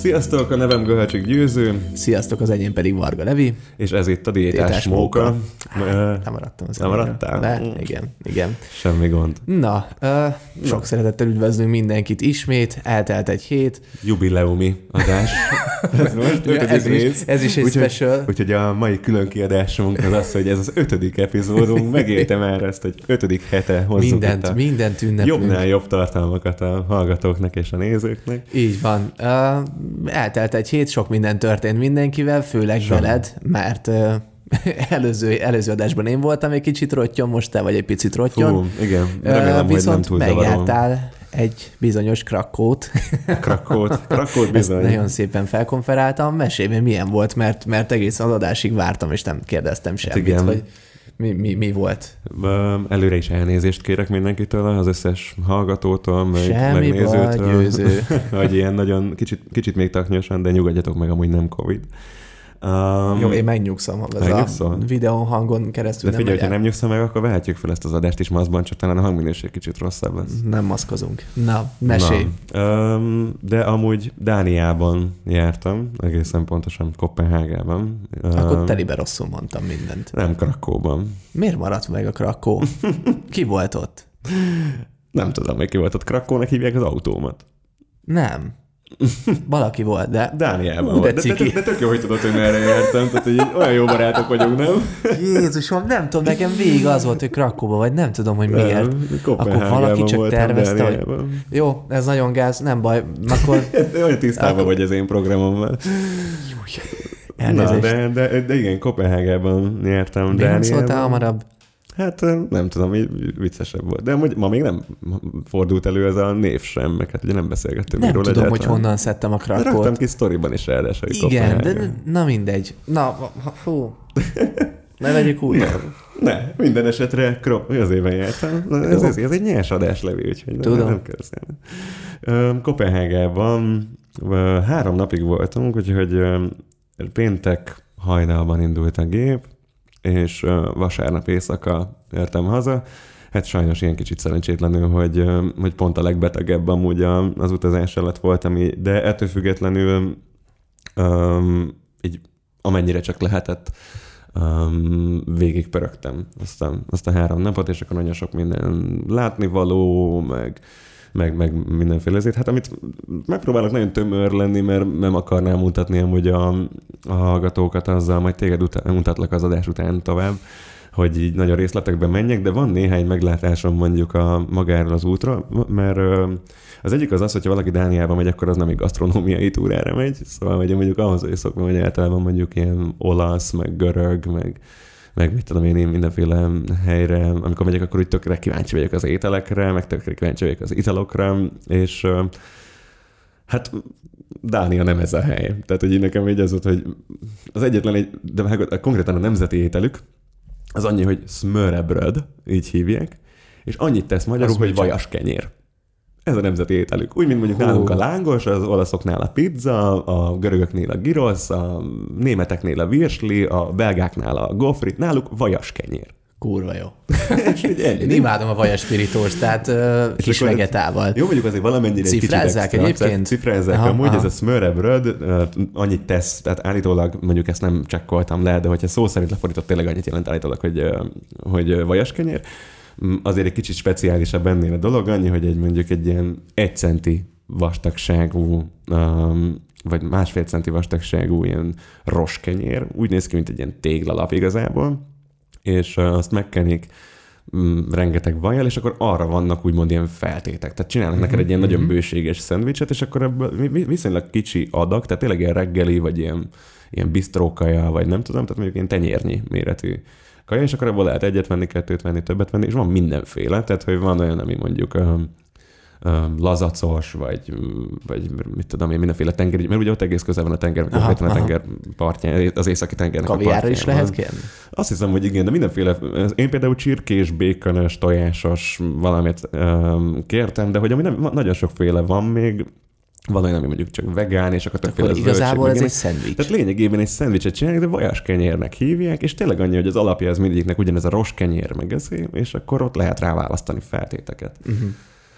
Sziasztok, a nevem Göhöcsik Győző, Sziasztok, az enyém pedig Varga Levi. és ez itt a Diétás, Diétás Móka. Móka. Nem maradtam az Nem maradtál? De, igen, igen. Semmi gond. Na, uh, sok szeretettel üdvözlünk mindenkit ismét, eltelt egy hét. Jubileumi adás. ez most Ja, ez is- ez is egy úgyhogy, special. Úgyhogy a mai külön kiadásunk az az, hogy ez az ötödik epizódunk. Megérte már ezt, hogy ötödik hete hozzuk Mindent, a mindent ünneplünk. jobbnál jobb tartalmakat a hallgatóknak és a nézőknek. Így van. Uh, eltelt egy hét, sok minden történt mindenkivel, főleg Semmi. veled, mert előző, előző adásban én voltam egy kicsit rottyon, most te vagy egy picit rottyon. Fú, igen, remélem, hogy nem Viszont túl megjártál egy bizonyos krakót. Krakót, Krakót Ezt bizony. nagyon szépen felkonferáltam. Mesélj, milyen volt, mert, mert egészen az adásig vártam, és nem kérdeztem semmit, igen. hogy mi, mi, mi volt. Előre is elnézést kérek mindenkitől, az összes hallgatótól, meg, Semmi meg baj, győző. hogy ilyen nagyon kicsit, kicsit még taknyosan, de nyugodjatok meg, amúgy nem Covid. Um, Jó, én megnyugszom, ez Megnyugszol? a videón hangon keresztül de nem, figyelj, hogyha megy nem nyugszom meg, akkor vehetjük fel ezt az adást is maszkban, csak talán a hangminőség kicsit rosszabb lesz. nem maszkozunk. Na, mesélj. Na, um, de amúgy Dániában jártam, egészen pontosan Kopenhágában. Akkor Um, telibe rosszul mondtam mindent. Nem Krakóban. Miért maradt meg a krakó? Ki volt ott? Nem tudom, hogy ki volt ott. Krakónak hívják az autómat. Nem. Valaki volt, de... Dániában Hú, de volt. De, de, de, tök jó, hogy tudod, hogy merre jártam. Tehát, hogy olyan jó barátok vagyunk, nem? Jézusom, nem tudom, nekem végig az volt, hogy Krakóba vagy, nem tudom, hogy miért. Akkor valaki csak tervezte, hogy jó, ez nagyon gáz, nem baj, akkor Olyan tisztában Akkor- vagy az én programommal. Na, de, de, de, igen, Kopenhágában jártam. Miért nem szóltál hamarabb? Hát nem tudom, így viccesebb volt. De amúgy ma még nem fordult elő ez a név sem, meg hát ugye nem beszélgettünk Nem tudom, hogy egyáltalán. honnan szedtem a De raktam ki sztoriban is ráadásul, hogy Igen, de na mindegy. Na, ha- fú. Ne vegyük újra. Ne, minden esetre krop, az éven jártam. Ez, ez, ez egy nyers adás levi, úgyhogy nem, Tudom. nem kell beszélni. Ö, Kopenhágában három napig voltunk, úgyhogy péntek hajnalban indult a gép, és vasárnap éjszaka értem haza. Hát sajnos ilyen kicsit szerencsétlenül, hogy, hogy pont a legbetegebb amúgy az utazás volt, ami, de ettől függetlenül um, így amennyire csak lehetett, um, végig pörögtem azt a, azt a három napot, és akkor nagyon sok minden látnivaló, meg, meg, meg mindenféle ezért. Hát amit megpróbálok nagyon tömör lenni, mert nem akarnám mutatni amúgy a, a hallgatókat azzal, majd téged utá- mutatlak az adás után tovább, hogy így nagyon részletekbe menjek, de van néhány meglátásom mondjuk a magáról az útra, mert az egyik az az, hogyha valaki Dániába megy, akkor az nem egy gasztronómiai túrára megy, szóval hogy én mondjuk ahhoz, hogy szoktam, hogy általában mondjuk ilyen olasz, meg görög, meg, meg mit tudom én, én mindenféle helyre, amikor megyek, akkor úgy tökre kíváncsi vagyok az ételekre, meg tökre kíváncsi vagyok az italokra, és hát Dánia nem ez a hely. Tehát, hogy nekem így az volt, hogy az egyetlen egy, de hát konkrétan a nemzeti ételük, az annyi, hogy smörebröd, így hívják, és annyit tesz magyarul, Az hogy vajas kenyér. Ez a nemzeti ételük. Úgy, mint mondjuk Hú. nálunk a lángos, az olaszoknál a pizza, a görögöknél a gyrosz, a németeknél a virsli, a belgáknál a gofrit, náluk vajas kenyér. Kurva jó. És így ennyi. Imádom a vajas spiritóst, tehát uh, kis vegetával. Jó, mondjuk azért valamennyire egy kicsit Cifrázzák extra, egyébként? Cifrázzák, Aha, amúgy aha. ez a smörebröd ö, annyit tesz, tehát állítólag, mondjuk ezt nem csekkoltam le, de hogyha szó szerint lefordított, tényleg annyit jelent állítólag, hogy, ö, hogy ö, vajaskenyér. Azért egy kicsit speciálisabb ennél a dolog, annyi, hogy egy mondjuk egy ilyen egy centi vastagságú, um, vagy másfél centi vastagságú ilyen roskenyér, úgy néz ki, mint egy ilyen téglalap igazából, és uh, azt megkenik rengeteg vajjal, és akkor arra vannak úgymond ilyen feltétek. Tehát csinálnak neked egy ilyen nagyon bőséges szendvicset, és akkor ebből vi- vi- viszonylag kicsi adag, tehát tényleg ilyen reggeli, vagy ilyen, ilyen bistrókaja, vagy nem tudom, tehát mondjuk ilyen tenyérnyi méretű kaja, és akkor ebből lehet egyet venni, kettőt venni, többet venni, és van mindenféle, tehát hogy van olyan, ami mondjuk um, um, lazacos, vagy, vagy mit tudom én, mindenféle tenger, mert ugye ott egész közel van a tenger, Aha, a tenger partján, az északi tengernek a Kaviárra partján is van. lehet kérni? Azt hiszem, hogy igen, de mindenféle, én például csirkés, békönös, tojásos valamit um, kértem, de hogy ami nem, nagyon sokféle van még, van olyan, ami mondjuk csak vegán, és akkor többféle Akkor igazából ez egy szendvics. Tehát lényegében egy szendvicset csinálják, de vajas kenyérnek hívják, és tényleg annyi, hogy az alapja az mindegyiknek ugyanez a rossz kenyér, meg ez, és akkor ott lehet rá választani feltéteket. Uh-huh.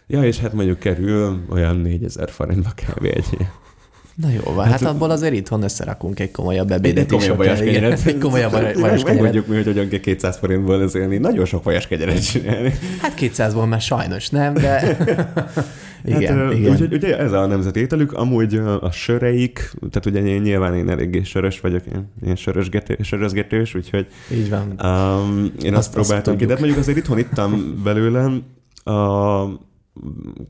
Ja, és hát mondjuk kerül olyan 4000 forintba kb. egy. Na jó. Hát, hát abból azért itthon összerakunk egy komolyabb ebédet Egy komolyabb vajaskenyeret. Egy komolyabb vaj- vajaskenyeret. Megmondjuk mi, hogy hogyan kell 200 forintból ezélni. Nagyon sok vajaskenyeret csinálni. Hát 200-ból már sajnos nem, de igen, hát, igen. Úgyhogy ugye ez a nemzeti ételük, amúgy a söreik, tehát ugye én nyilván én eléggé sörös vagyok, én, én sörösgető, sörözgetős, úgyhogy Így van. um, én azt, Azt- azt próbáltam ki, de mondjuk azért itthon ittam belőlem a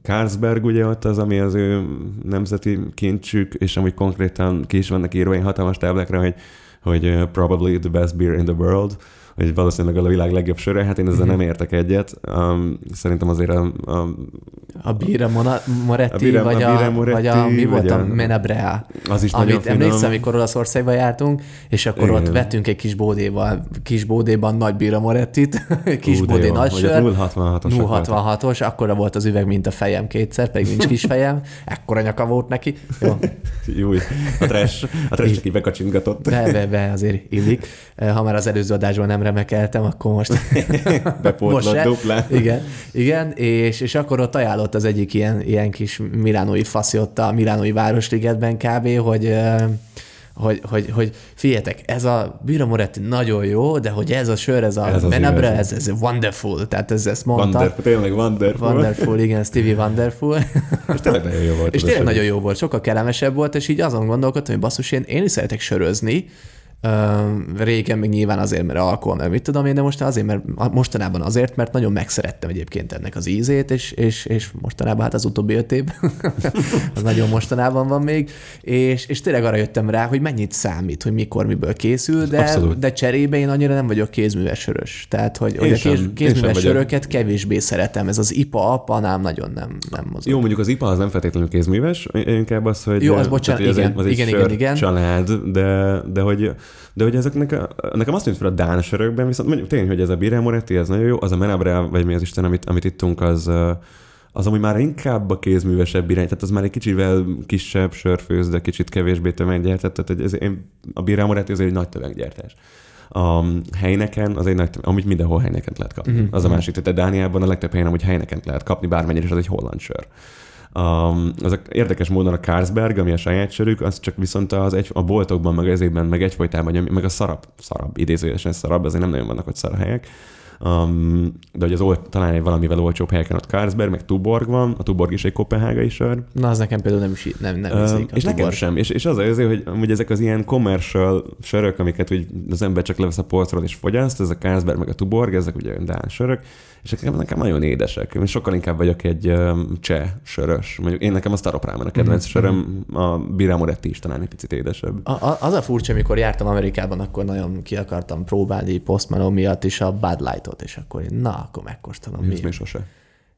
Carlsberg ugye ott az, ami az ő nemzeti kincsük, és amúgy konkrétan ki is vannak írva ilyen hatalmas táblákra, hogy, hogy uh, probably the best beer in the world, hogy valószínűleg a világ legjobb söre, hát én ezzel nem értek egyet. Um, szerintem azért a, a, A Bira Moretti, A Bira- vagy, a a, Bira Moretti, vagy a, mi volt a a- Menabrea. az is Amit emlékszem, amikor Olaszországba jártunk, és akkor Igen. ott vettünk egy kis bódéval, kis bódéban nagy Bira Morettit, kis Ú, bódé jó, nagy sör, 066-os 066-os, akkora volt az üveg, mint a fejem kétszer, pedig nincs kis fejem, ekkora nyaka volt neki. Jó, Jó, a trash, a trash csak így bekacsintgatott. be, be, be, azért illik. Ha már az előző adásban nem remekeltem, akkor most Bepótlott duplán. Igen, igen és, és akkor ott ajánlott az egyik ilyen, ilyen kis milánói faszi ott a milánói városligetben kb., hogy hogy, hogy, hogy figyeljetek, ez a Bira Moretti nagyon jó, de hogy ez a sör, ez a Ez igaz. ez, ez wonderful, tehát ez, ezt mondta. Wonderful, tényleg wonderful. Wonderful, igen, Stevie Wonderful. És tényleg nagyon jó volt. És tényleg nagyon jó volt, sokkal kellemesebb volt, és így azon gondolkodtam, hogy basszus, én, én is szeretek sörözni, régen még nyilván azért, mert alkohol, mert mit tudom én, de most azért, mert mostanában azért, mert nagyon megszerettem egyébként ennek az ízét, és, és, és mostanában hát az utóbbi öt év, az nagyon mostanában van még, és, és tényleg arra jöttem rá, hogy mennyit számít, hogy mikor, miből készül, de, Abszolút. de cserébe én annyira nem vagyok kézműves sörös. Tehát, hogy, hogy a kéz, én sem kézműves vagyok. söröket kevésbé szeretem. Ez az IPA, APA-nál nagyon nem, nem mozog. Jó, mondjuk az IPA az nem feltétlenül kézműves, inkább az, hogy... Jó, az tehát, bocsánat, ez igen, egy, az egy igen, sör igen, igen. család, de, de hogy, de hogy ezeknek, a, nekem azt tűnt fel a Dán sörökben, viszont mondjuk tényleg, hogy ez a Birra Moretti, ez nagyon jó, az a Menabre, vagy mi az Isten, amit, amit ittunk, az, az amúgy már inkább a kézművesebb irány, tehát az már egy kicsivel kisebb sörfőz, de kicsit kevésbé tömeggyártett, tehát ez, én, a Birra Moretti az egy nagy tömeggyártás. A helyneken az egy nagy, amit mindenhol helyneken lehet kapni. Mhm, Uh-huh. Az a másik, tehát a Dániában a legtöbb helyen amúgy helyneken lehet kapni, bármennyire, és az egy holland sör. Um, az a érdekes módon a Carlsberg, ami a saját sörük, az csak viszont az egy, a boltokban, meg ezékben, meg egyfolytában, meg a szarab, szarab, idézőjelesen szarab, azért nem nagyon vannak ott szar helyek. Um, de hogy az ol, talán egy valamivel olcsóbb helyeken ott Carlsberg, meg Tuborg van, a Tuborg is egy kopenhágai sör. Na, az nekem például nem is nem, nem a és nekem sem. És, és az azért, hogy amúgy ezek az ilyen commercial sörök, amiket úgy az ember csak levesz a polcról és fogyaszt, ez a Carlsberg meg a Tuborg, ezek ugye dán sörök, és nekem, nekem nagyon édesek. Én sokkal inkább vagyok egy cseh sörös. Mondjuk én nekem a Staropramen a kedvenc Mhm, söröm, a Birra Moretti is talán egy picit édesebb. A, a, az a furcsa, amikor jártam Amerikában, akkor nagyon ki akartam próbálni Post Malone miatt is a Bud Light-ot, és akkor én, na, akkor megkóstolom. Mi. még sose.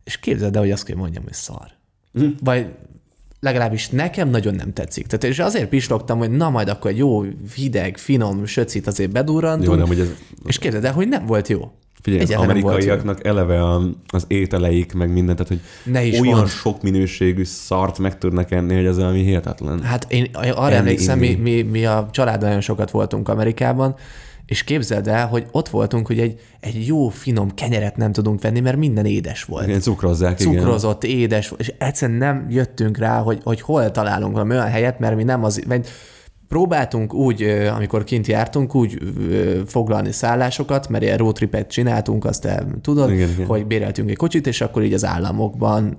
És képzeld el, hogy azt kell mondjam, hogy szar. Hm. Vagy legalábbis nekem nagyon nem tetszik. Tehát és azért pislogtam, hogy na majd akkor egy jó, hideg, finom söcit azért Jó, bedurrantunk, de hogy ez, és képzeld el, hogy nem volt jó. Figyelj, az nem volt amerikaiaknak eleve a, az ételeik, meg mindent, tehát hogy Ne is olyan mondd. sok minőségű szart meg tudnak enni, hogy ez valami hihetetlen. Hát én arra Enni, emlékszem, mi, inni. mi, mi a családban nagyon sokat voltunk Amerikában, és képzeld el, hogy ott voltunk, hogy egy, egy jó, finom kenyeret nem tudunk venni, mert minden édes volt. Igen, cukrozzák, igen. Cukrozott, édes, és egyszerűen nem jöttünk rá, hogy, hogy hol találunk valami olyan helyet, mert mi nem az, vagy próbáltunk úgy, amikor kint jártunk, úgy foglalni szállásokat, mert ilyen roadtripet csináltunk, azt te tudod, Igen, igen. hogy béreltünk egy kocsit, és akkor így az államokban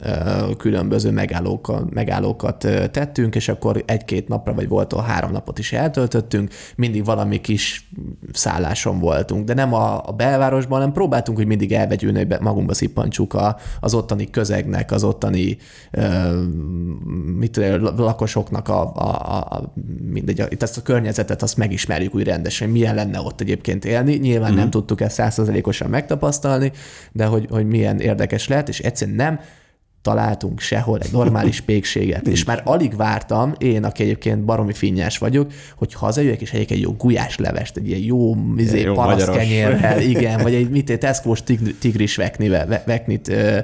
különböző megállókat, megállókat tettünk, és akkor egy-két napra, vagy volt ahol három napot is eltöltöttünk, mindig valami kis szálláson voltunk, de nem a, a belvárosban, hanem próbáltunk, hogy mindig elvegyülni, hogy magunkba szippantsuk a, az ottani közegnek, az ottani ö, mit tudom, lakosoknak a, a, a, a mindegy, itt ezt a környezetet azt megismerjük úgy rendesen, milyen lenne ott egyébként élni. Nyilván mm. nem tudtuk ezt százszerzelékosan megtapasztalni, de hogy, hogy milyen érdekes lehet, és egyszerűen nem találtunk sehol egy normális pékséget. és már alig vártam, én, aki egyébként baromi finnyás vagyok, hogy hazajöjjek és egyik egy jó gulyás levest, egy ilyen jó, izé, Jó, parasz magyaros. kenyérrel, igen, vagy egy mit, egy Tesco-s tig- tigris veknivel, ve- veknit ö,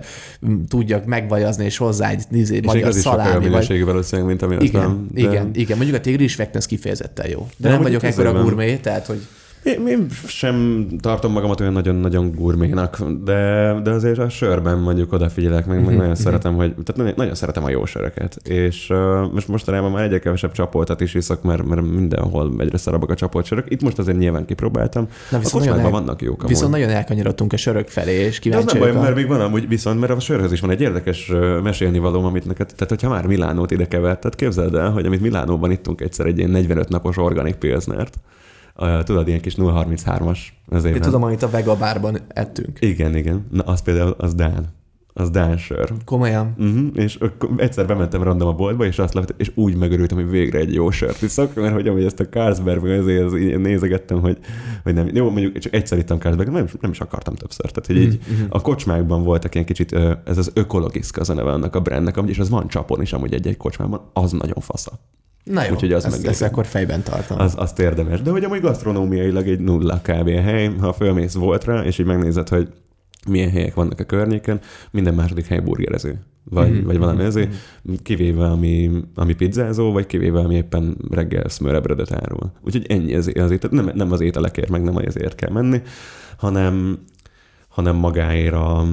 tudjak megvajazni, és hozzá egy izé, És magyar szalámi, vagy minőségű valószínűleg, mint ami igen, van. igen, igen. Mondjuk a tigris vekni az kifejezetten jó. De, De nem vagyok ekkora gurmé, tehát hogy Én, én sem tartom magamat olyan nagyon-nagyon gurménak, de, de azért a sörben mondjuk odafigyelek, meg, meg nagyon szeretem, hogy, tehát nagyon, nagyon szeretem a jó söröket. És uh, most mostanában már egyre kevesebb csapoltat is iszok, mert, mert mindenhol egyre szarabbak a csapolt sörök. Itt most azért nyilván kipróbáltam. Na, a kocsmákban el... vannak jók. Viszont nagyon elkanyarodtunk a sörök felé, és kíváncsi De nem baj, a... mert még van amúgy viszont, mert a sörhöz is van egy érdekes mesélni való, amit neked, tehát hogyha már Milánót ide keverted, képzeld el, hogy amit Milánóban ittunk egyszer egy ilyen 45 napos organik pilsnert, tudod, ilyen kis 033-as. Azért Én tudom, amit a Vega bárban ettünk. Igen, igen. Na, az például az Dán. Az Dán sör. Komolyan? Uh-huh. És egyszer bementem random a boltba, és azt láttam, és úgy megörültem, hogy végre egy jó sört iszok, mert hogy amúgy ezt a Carlsberg, azért az, így nézegettem, hogy, hogy nem. Jó, mondjuk csak egyszer ittam Carlsberg, nem, nem is akartam többször. Tehát, hogy így uh-huh. a kocsmákban voltak ilyen kicsit, ez az ökologiszka az a neve annak a brandnek, és az van csapon is amúgy egy-egy kocsmában, az nagyon fasza. Na jó, Úgyhogy az ezt, ezt akkor fejben tartom. Az, azt érdemes. De hogy amúgy gasztronómiailag egy nulla kb. hely, ha fölmész voltra, és így megnézed, hogy milyen helyek vannak a környéken, minden második hely burgerező. Vagy, mm-hmm. vagy valami ezért, mm-hmm. kivéve ami, ami pizzázó, vagy kivéve ami éppen reggel smörebredet árul. Úgyhogy ennyi az, azért, nem, nem az ételekért, meg nem azért kell menni, hanem, hanem magáért a,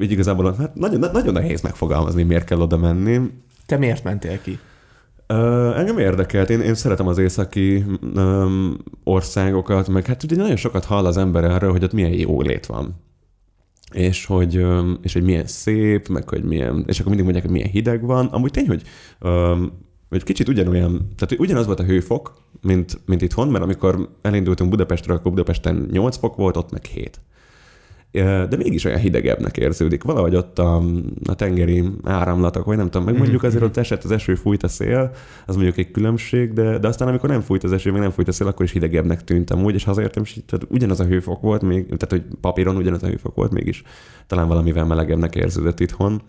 így igazából hát nagyon, nagyon nehéz megfogalmazni, miért kell oda menni. Te miért mentél ki? Uh, engem érdekelt, én, én szeretem az északi um, országokat, meg hát ugye nagyon sokat hall az ember arról, hogy ott milyen jó lét van. És hogy, um, és hogy milyen szép, meg hogy milyen, és akkor mindig mondják, hogy milyen hideg van. Amúgy tény, hogy um, hogy kicsit ugyanolyan, tehát hogy ugyanaz volt a hőfok, mint, mint itthon, mert amikor elindultunk Budapestről, akkor Budapesten 8 fok volt, ott meg 7 de mégis olyan hidegebbnek érződik. Valahogy ott a, a tengeri áramlatok, vagy nem tudom, meg mondjuk azért ott esett az eső, fújt a szél, az mondjuk egy különbség, de, de aztán amikor nem fújt az eső, meg nem fújt a szél, akkor is hidegebbnek tűnt amúgy, és hazaértem, és tehát ugyanaz a hőfok volt, még, tehát hogy papíron ugyanaz a hőfok volt, mégis talán valamivel melegebbnek érződött itthon.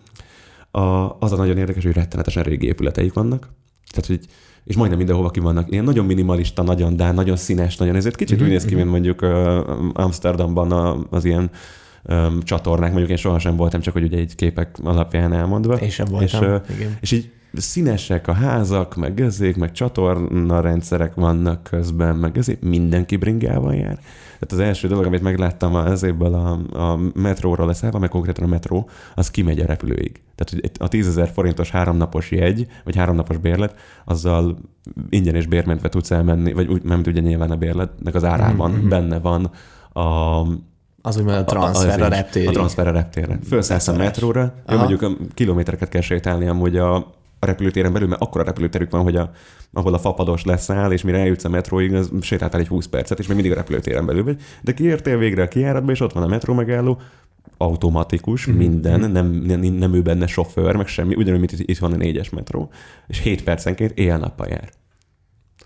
A, az a nagyon érdekes, hogy rettenetesen régi épületeik vannak. Tehát, hogy és majdnem mindenhova ki vannak. Ilyen nagyon minimalista, nagyon dán, nagyon színes, nagyon ezért kicsit mm-hmm. úgy néz ki, mint mondjuk Amsterdamban az ilyen um, csatornák, mondjuk én sohasem voltam, csak hogy ugye egy képek alapján elmondva. Én sem voltam, és, igen. És így színesek a házak, meg gazék, meg csatorna rendszerek vannak közben, meg ezért mindenki bringával jár. Tehát az első dolog, amit megláttam az évből a, a metróról leszállva, meg konkrétan a metró, az kimegy a repülőig. Tehát hogy a 10 forintos háromnapos jegy, vagy háromnapos bérlet, azzal ingyen és bérmentve tudsz elmenni, vagy úgy, nem ugye nyilván a bérletnek az árában mm-hmm. benne van a, az úgymond a transfer a, a, a reptérre. A transfer a reptérre. Fölszállsz a metróra, jó, mondjuk a kilométereket kell sétálni amúgy a, a repülőtéren belül, mert akkor a repülőterük van, hogy a, ahol a fapados leszáll, és mire eljutsz a metróig, az sétáltál egy 20 percet, és még mindig a repülőtéren belül vagy. De kiértél végre a kiáratba, és ott van a metró megálló, automatikus, mm-hmm. minden, nem, nem, nem ő benne sofőr, meg semmi, ugyanúgy, mint itt van a négyes metró, és 7 percenként éjjel-nappal jár.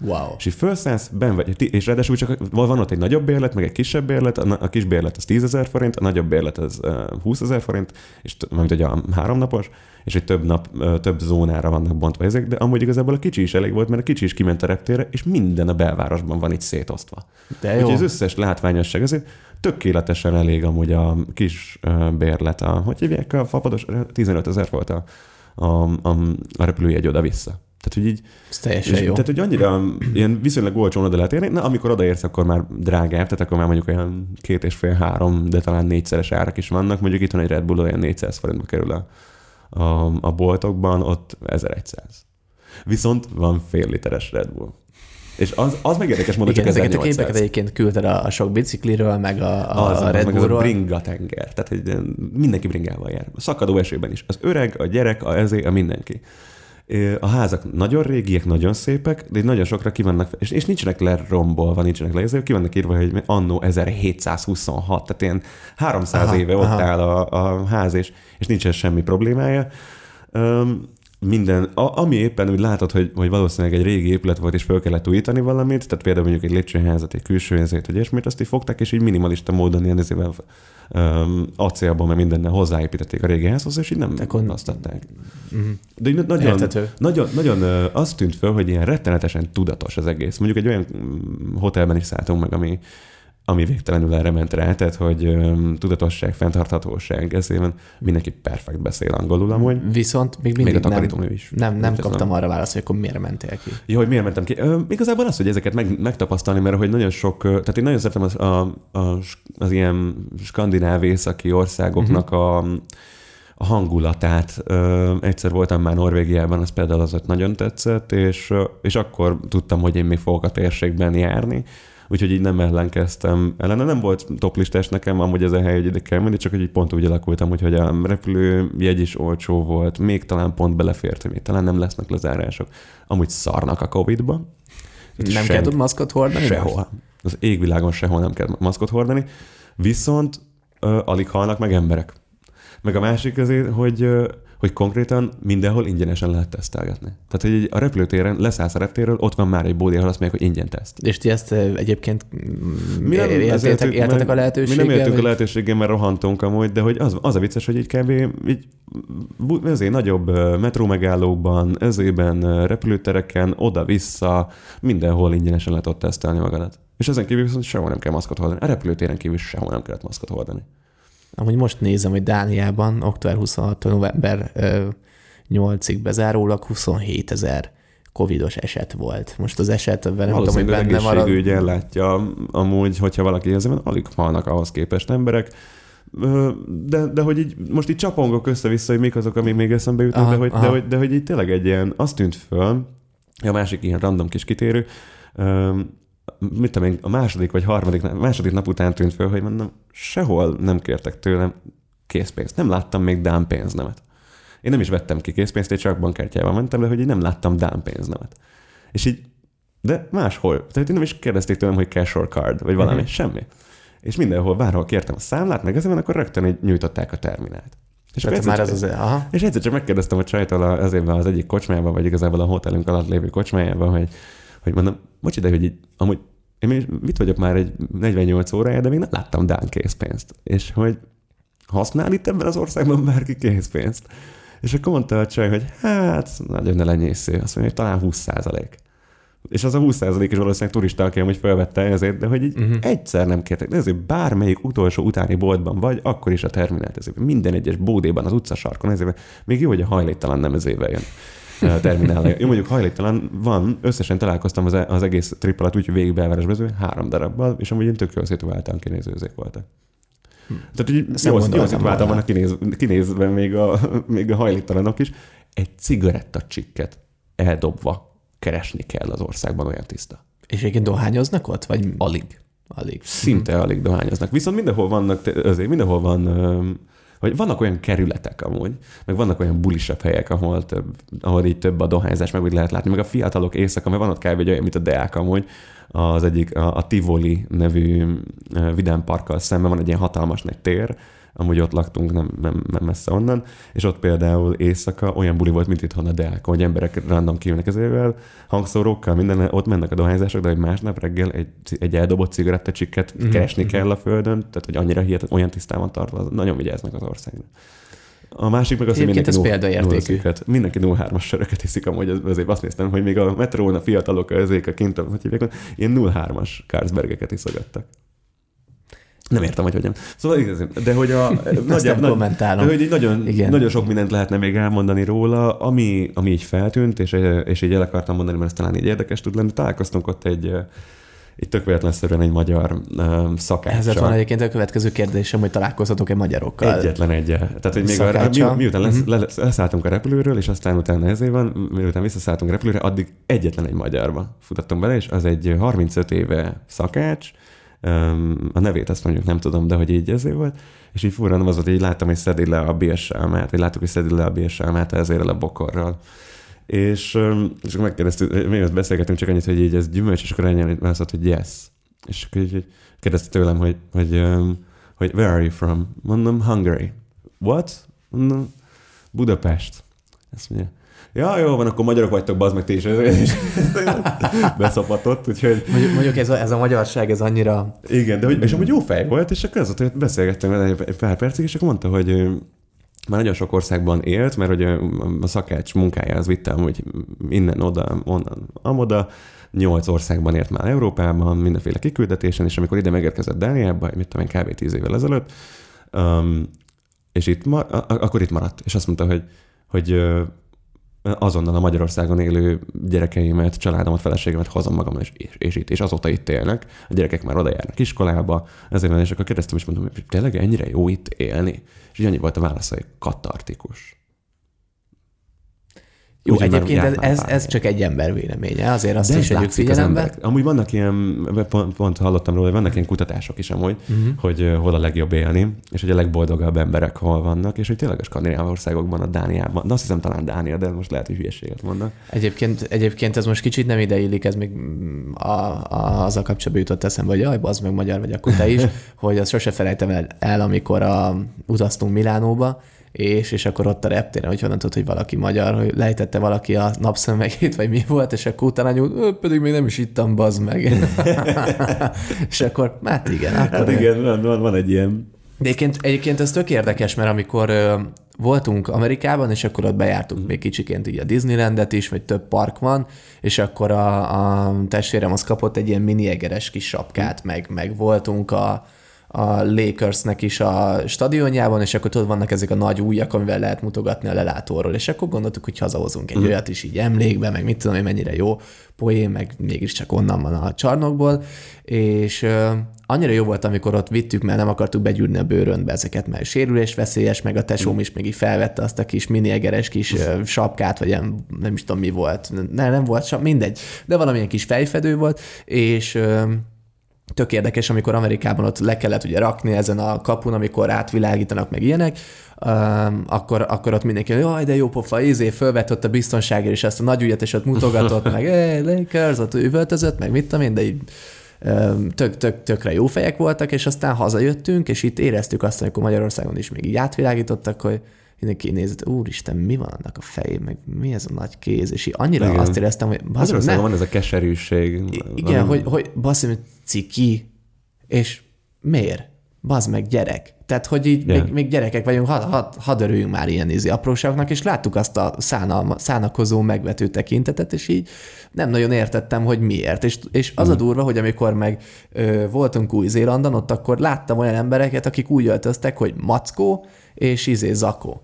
Wow. És így felszállsz, ben vagy, és ráadásul csak van ott egy nagyobb bérlet, meg egy kisebb bérlet, a, kis bérlet az 10 ezer forint, a nagyobb bérlet az 20 ezer forint, és majd ugye a három napos, és egy több nap, több zónára vannak bontva ezek, de amúgy igazából a kicsi is elég volt, mert a kicsi is kiment a reptére, és minden a belvárosban van itt szétosztva. De jó. Úgyhogy az összes látványosság azért tökéletesen elég amúgy a kis bérlet, a, hogy hívják a fapados, 15 ezer volt a, a, a, a repülőjegy oda-vissza. Tehát, hogy így... Ez teljesen jó. Tehát, hogy annyira ilyen viszonylag olcsón oda lehet érni, na, amikor odaérsz, akkor már drágább, tehát akkor már mondjuk olyan két és fél, három, de talán négyszeres árak is vannak. Mondjuk itt van egy Red Bull, olyan 400 forintba kerül a, a, a boltokban, ott 1100. Viszont van fél literes Red Bull. És az, az meg érdekes módon csak ezeket a képeket egyébként küldted a, a sok bicikliről, meg a, a, az, a Red Bullról. Meg bringa tenger. Tehát hogy mindenki bringával jár. A szakadó esőben is. Az öreg, a gyerek, a ezé, a mindenki. A házak nagyon régiek, nagyon szépek, de nagyon sokra kivannak, és, és nincsenek lerombolva, nincsenek le, ki vannak írva, hogy annó 1726, tehát ilyen 300 aha, éve aha. ott áll a, a ház, és, és nincsen semmi problémája. Um, minden, a, ami éppen úgy látod, hogy, hogy valószínűleg egy régi épület volt, és föl kellett újítani valamit, tehát például mondjuk egy lépcsőházat, egy külső helyzet, vagy ilyesmit, azt így fogták, és így minimalista módon ilyen ezével um, acélban, mert mindennel hozzáépítették a régi házhoz, és így nem Tekon... azt adták. Uh-huh. De így nagyon, Értető. nagyon, nagyon uh, azt tűnt föl, hogy ilyen rettenetesen tudatos az egész. Mondjuk egy olyan hotelben is szálltunk meg, ami ami végtelenül erre ment rá, tehát hogy um, tudatosság, fenntarthatóság, ezért mindenki perfekt beszél angolul amúgy. Viszont még mindig Még a nem, is. nem, nem Úgy kaptam arra választ, hogy akkor miért mentél ki. Ja, hogy miért mentem ki? Ö, igazából az, hogy ezeket meg, megtapasztalni, mert hogy nagyon sok, tehát én nagyon szeretem az, a, a, az ilyen skandináv északi országoknak a, a hangulatát. Ö, egyszer voltam már Norvégiában, az például az ott nagyon tetszett, és, és akkor tudtam, hogy én még fogok a térségben járni, úgyhogy így nem ellenkeztem ellene. Nem volt toplistás nekem, amúgy ez a hely, hogy ide kell menni, csak hogy így pont úgy alakultam, hogy, hogy a repülőjegy is olcsó volt, még talán pont belefért, hogy még talán nem lesznek lezárások. Amúgy szarnak a Covid-ba. Nem senki- kell maszkot hordani? Sehol. Az égvilágon sehol nem kell maszkot hordani. Viszont ö, alig halnak meg emberek. Meg a másik azért, hogy, ö, hogy konkrétan mindenhol ingyenesen lehet tesztelgetni. Tehát, hogy a repülőtéren leszállsz a reptéről, ott van már egy bódi, ahol azt mondják, hogy ingyen teszt. És ti ezt egyébként mm, Mi nem, éltétek, éltetek a Mi lehetőséggel? nem éltük a lehetőséggel, mert rohantunk amúgy, de hogy az, az a vicces, hogy így kb. Így, ezért nagyobb metró megállókban, ezében repülőtereken, oda-vissza, mindenhol ingyenesen lehet ott tesztelni magadat. És ezen kívül viszont sehol nem kell maszkot hordani. A repülőtéren kívül sehol nem kellett maszkot hordani. Amúgy most nézem, hogy Dániában október 26 november ö, 8-ig bezárólag 27 ezer covidos eset volt. Most az esetben nem tudom, hogy Valószínűleg benne van. egészségügy ellátja amúgy, hogyha valaki ezzel alig halnak ahhoz képest emberek. De, de hogy így, most így csapongok össze-vissza, hogy mik azok, amik még eszembe jutnak, Aha, de hogy, de, aha. hogy, de hogy így tényleg egy ilyen, azt tűnt föl, a másik ilyen random kis kitérő, mit tudom én, a második vagy harmadik, második nap után tűnt föl, hogy mondom, sehol nem kértek tőlem készpénzt. Nem láttam még Dán pénznemet. Én nem is vettem ki készpénzt, én csak bankkártyával mentem, de hogy így nem láttam Dán pénznemet. És így, de máshol. Tehát én nem is kérdezték tőlem, hogy cash or card, vagy valami, uh-huh. semmi. És mindenhol, bárhol kértem a számlát, meg ezen, akkor rögtön így nyújtották a terminált. És Tehát akkor már egyszer az az... Aha. és egyszer csak megkérdeztem a csajtól az évben az egyik kocsmában, vagy igazából a hotelünk alatt lévő kocsmájában, hogy, hogy mondom, bocs ide, hogy így, amúgy én mit vagyok már egy 48 órája, de még nem láttam Dán készpénzt. És hogy használ itt ebben az országban bárki készpénzt? És akkor mondta a csaj, hogy hát, nagyon ne lenyésző. Azt mondja, hogy talán 20 százalék. És az a 20 százalék is valószínűleg turista, aki amúgy felvette ezért, de hogy így uh-huh. egyszer nem kértek. De ezért bármelyik utolsó utáni boltban vagy, akkor is a terminált ezért. Minden egyes bódéban, az utcasarkon, ezért még jó, hogy a hajléktalan nem ezével jön a terminál. Jó, mondjuk hajléktalan van, összesen találkoztam az, az egész trip alatt, úgyhogy végig belvárosbező, három darabbal, és amúgy én tök jól szituáltan kinézőzék voltak. Tehát így Ezt jól, jól szituáltan vannak kinéz, kinézve még a, még a hajléktalanok is. Egy cigarettacsikket eldobva keresni kell az országban olyan tiszta. És egyébként dohányoznak ott? Vagy Alig. alig? Szinte alig dohányoznak. Viszont mindenhol vannak, azért mindenhol van, vagy vannak olyan kerületek amúgy, meg vannak olyan bulisabb helyek, ahol, több, ahol így több a dohányzás, meg úgy lehet látni. Meg a fiatalok éjszaka, mert van ott kb. egy olyan, mint a Deák amúgy, az egyik, a, a Tivoli nevű vidám parkkal szemben van egy ilyen hatalmas nagy tér, amúgy ott laktunk, nem, nem, nem messze onnan, és ott például éjszaka olyan buli volt, mint itthon a Deák, hogy emberek random kijönnek ezével, hangszórókkal, minden, ott mennek a dohányzások, de hogy másnap reggel egy, egy eldobott cigarettacsikket Mhm, keresni mhm. kell a földön, tehát hogy annyira hihetet, olyan tisztán van tartva, nagyon vigyáznak az országra. A másik meg az, hogy mindenki ez null- példaértékű. Mindenki 03-as söröket iszik, amúgy az- azért azt néztem, hogy még a metrón a fiatalok ezek a kint, hogy hívják, ilyen 03-as Carlsbergeket iszogattak. Nem értem, hogy hogyan. Szóval igaz, de hogy a... Azt nem nagy- kommentálom. de hogy nagyon, Igen. nagyon sok mindent lehetne még elmondani róla, ami, ami így feltűnt, és, és így el akartam mondani, mert ez talán így érdekes tud lenni. Találkoztunk ott egy, egy tök véletlenszerűen egy magyar um, szakáccsal. Ez lett volna egyébként a következő kérdésem, hogy találkozhatok-e magyarokkal. Egyetlen egy. Tehát, hogy még a, mi, miután lesz, le, leszálltunk a repülőről, és aztán utána ezért van, miután visszaszálltunk a repülőre, addig egyetlen egy magyarba futottunk bele, és az egy 35 éve szakács, a nevét azt mondjuk nem tudom, de hogy így ezért volt, és így furran az volt, így láttam, hogy szedi le a bírsalmát, vagy láttuk, hogy szedi le a bírsalmát ezért a bokorral. És, és megkérdeztük, mi azt beszélgetünk csak annyit, hogy így ez gyümölcs, és akkor ennyi azt hogy yes. És akkor így, kérdezte tőlem, hogy, hogy, hogy where are you from? Mondom, Hungary. What? Mondom, Budapest. Ezt mondja, ja, jó van, akkor magyarok vagytok, bazd meg ti is. És beszapatott, úgyhogy Mondjuk, mondjuk ez, a, ez a magyarság, ez annyira... igen, de hogy, és amúgy jó fej volt, és akkor az hogy beszélgettem vele egy pár percig, és akkor mondta, hogy már nagyon sok országban élt, mert hogy a szakács munkája az vitte amúgy innen, oda, onnan, amoda, nyolc országban ért már Európában, mindenféle kiküldetésen, és amikor ide megérkezett Dániába, mit tudom én, kb. tíz évvel ezelőtt, um, és itt ma, akkor itt maradt, és azt mondta, hogy, hogy azonnal a Magyarországon élő gyerekeimet, családomat, feleségemet hozom magammal, és, és, és itt, és azóta itt élnek. A gyerekek már oda járnak iskolába, ezért van, és akkor kérdeztem, és mondom, hogy tényleg ennyire jó itt élni? És így annyi volt a válasz, hogy katartikus. Jó, Úgy, egyébként ez, ez, ez csak egy ember véleménye, azért azt De is vegyük figyelembe. Amúgy vannak ilyen, pont, pont hallottam róla, hogy vannak ilyen kutatások is amúgy, uh-huh. hogy hol a legjobb élni, és hogy a legboldogabb emberek hol vannak, és hogy tényleg a skandináv országokban, a Dániában, de azt hiszem talán Dánia, de most lehet, hogy hülyeséget mondnak. Egyébként, egyébként ez most kicsit nem ide illik, ez még a, a, az a kapcsolatban jutott eszembe, hogy jaj, az meg magyar vagy, akkor te is, hogy azt sose felejtem el, el amikor a, utaztunk Milánóba, és, és akkor ott a reptéren, hogy honnan tudod, hogy valaki magyar, hogy lejtette valaki a napszemegét, vagy mi volt, és akkor utána nyújt, pedig még nem is ittam, bazd meg. és akkor, hát igen. Akkor hát igen, van, van, van egy ilyen de egyébként, egyébként ez tök érdekes, mert amikor ö, voltunk Amerikában, és akkor ott bejártunk még kicsiként így a Disneylandet is, vagy több park van, és akkor a, a testvérem az kapott egy ilyen mini egeres kis sapkát, meg, meg voltunk a, a Lakersnek is a stadionjában, és akkor tudod, vannak ezek a nagy újak, amivel lehet mutogatni a lelátóról, és akkor gondoltuk, hogy hazahozunk egy mm. olyat is így emlékbe, meg mit tudom hogy mennyire jó poén, meg mégiscsak onnan van a csarnokból, és uh, annyira jó volt, amikor ott vittük, mert nem akartuk begyűrni a bőrönbe ezeket, mert sérülés veszélyes, meg a tesóm is még így felvette azt a kis mini egeres kis sapkát, vagy nem, nem is tudom mi volt, nem, nem volt mindegy, de valamilyen kis fejfedő volt, és uh, tök érdekes, amikor Amerikában ott le kellett ugye rakni ezen a kapun, amikor átvilágítanak meg ilyenek, um, akkor, akkor ott mindenki, jaj, de jó pofa, izé, fölvett ott a biztonságért, és ezt a nagy ügyet, és ott mutogatott, meg hey, Lakers, ott üvöltözött, meg mit tudom én, de így um, tök, tök, tökre jó fejek voltak, és aztán hazajöttünk, és itt éreztük azt, amikor Magyarországon is még így átvilágítottak, hogy mindenki nézett, úristen, mi van annak a fején, meg mi ez a nagy kéz, és így annyira igen. azt éreztem, hogy basz, nem. van ez a keserűség. Igen, van. hogy, hogy basz, ciki, és miért? Bazd meg, gyerek. Tehát, hogy így yeah. még, még gyerekek vagyunk, hadd had, had örüljünk már ilyen ízi apróságoknak, és láttuk azt a szánal, szánakozó, megvető tekintetet, és így nem nagyon értettem, hogy miért. És, és az mm. a durva, hogy amikor meg ö, voltunk Új-Zélandon, ott akkor láttam olyan embereket, akik úgy öltöztek, hogy mackó és izé zakó.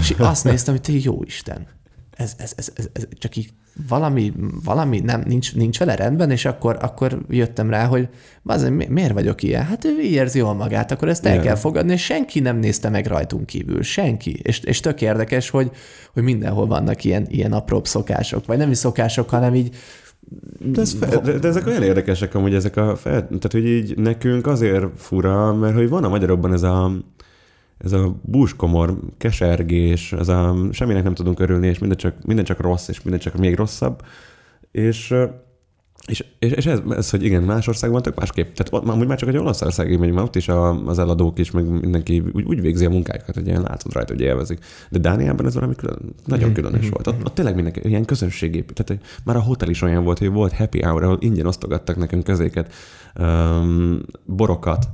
És azt néztem, hogy te jó Isten. Ez, ez, ez, ez, ez csak így valami, valami nem, nincs, nincs vele rendben, és akkor, akkor jöttem rá, hogy az, miért vagyok ilyen? Hát ő érzi jól magát, akkor ezt el yeah. kell fogadni, és senki nem nézte meg rajtunk kívül, senki. És, és tök érdekes, hogy, hogy mindenhol vannak ilyen, ilyen apróbb szokások, vagy nem is szokások, hanem így de, ez fe, de, de ezek olyan érdekesek amúgy ezek a fel, tehát hogy így nekünk azért fura, mert hogy van a magyarokban ez a ez a búskomor, kesergés, ez a semminek nem tudunk örülni, és minden csak, minden csak rossz, és minden csak még rosszabb. És és, és, és ez, ez, hogy igen, más országban tök másképp. Tehát amúgy már csak egy Olaszország élmény, mert ott is a, az eladók is, meg mindenki úgy, úgy végzi a munkájukat, hogy ilyen látod rajta, hogy élvezik. De Dániában ez valami külön, nagyon mm-hmm. különös volt. Ott, ott tényleg mindenki ilyen közönségép. Tehát már a hotel is olyan volt, hogy volt happy hour, ahol ingyen osztogattak nekünk közéket, um, borokat,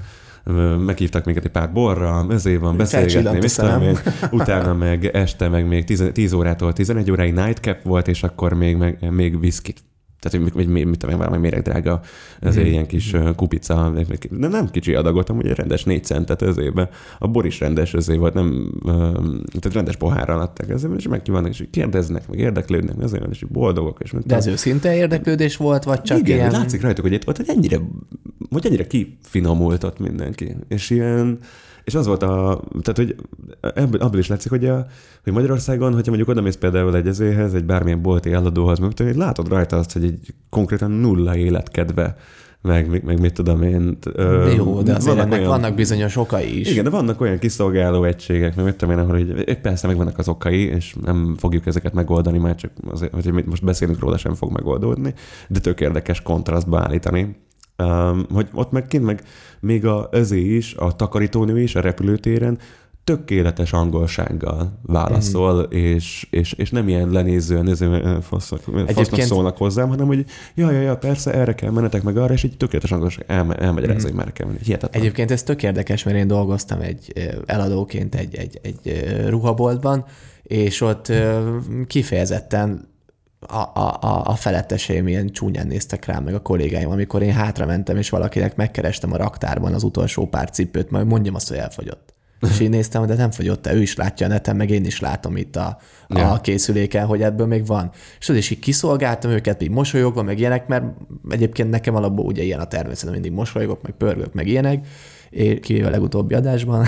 meghívtak minket egy pár borra, ezért van beszélgetni, mit utána meg este meg még 10, 10 órától 11 óráig nightcap volt, és akkor még, meg, még whisky tehát, hogy mit, mit tudom én, valami méregdrága, ezért mm-hmm. ilyen kis kupica, de nem kicsi adagot, amúgy egy rendes négy centet ezébe. A bor is rendes ezért volt, nem, tehát rendes pohárral adták ezért, és meg vannak, és kérdeznek, meg érdeklődnek, ezért és boldogok. És de ez őszinte érdeklődés volt, vagy csak Igen, ilyen... látszik rajtuk, hogy itt volt, hogy ennyire, hogy ennyire kifinomult ott mindenki. És ilyen, és az volt a, tehát hogy ebből, abból is látszik, hogy, a, hogy Magyarországon, hogyha mondjuk oda mész például egy ezéhez, egy bármilyen bolti eladóhoz, mert hogy látod rajta azt, hogy egy konkrétan nulla életkedve meg, meg, meg mit tudom én. Jó, de azért vannak ennek olyan, vannak bizonyos okai is. Igen, de vannak olyan kiszolgáló egységek, meg mit tudom én, ahol hogy persze meg vannak az okai, és nem fogjuk ezeket megoldani, már csak azért, hogy most beszélünk róla, sem fog megoldódni, de tök érdekes kontrasztba állítani Um, hogy ott meg kint meg még a, özé is, a takarítónő is a repülőtéren tökéletes angolsággal válaszol, mm. és, és, és nem ilyen lenézően néző, fasznak, fasznak szólnak hozzám, hanem hogy ja, ja, ja, persze, erre kell menetek meg arra, és egy tökéletes angolság elme, elmagyarázza, mm. hogy merre kell menni. Hihetetlen. Egyébként ez tök érdekes, mert én dolgoztam egy eladóként egy, egy, egy ruhaboltban, és ott kifejezetten a, a, a, a feletteseim ilyen csúnyán néztek rám, meg a kollégáim, amikor én hátra mentem, és valakinek megkerestem a raktárban az utolsó pár cipőt, majd mondjam azt, hogy elfogyott. És én néztem, de nem fogyott el, ő is látja a neten, meg én is látom itt a, a ja. készüléken, hogy ebből még van. És tudod, és így kiszolgáltam őket, még mosolyogva, meg ilyenek, mert egyébként nekem alapból ugye ilyen a természetem, mindig mosolygok, meg pörgök, meg ilyenek, kivéve a legutóbbi adásban,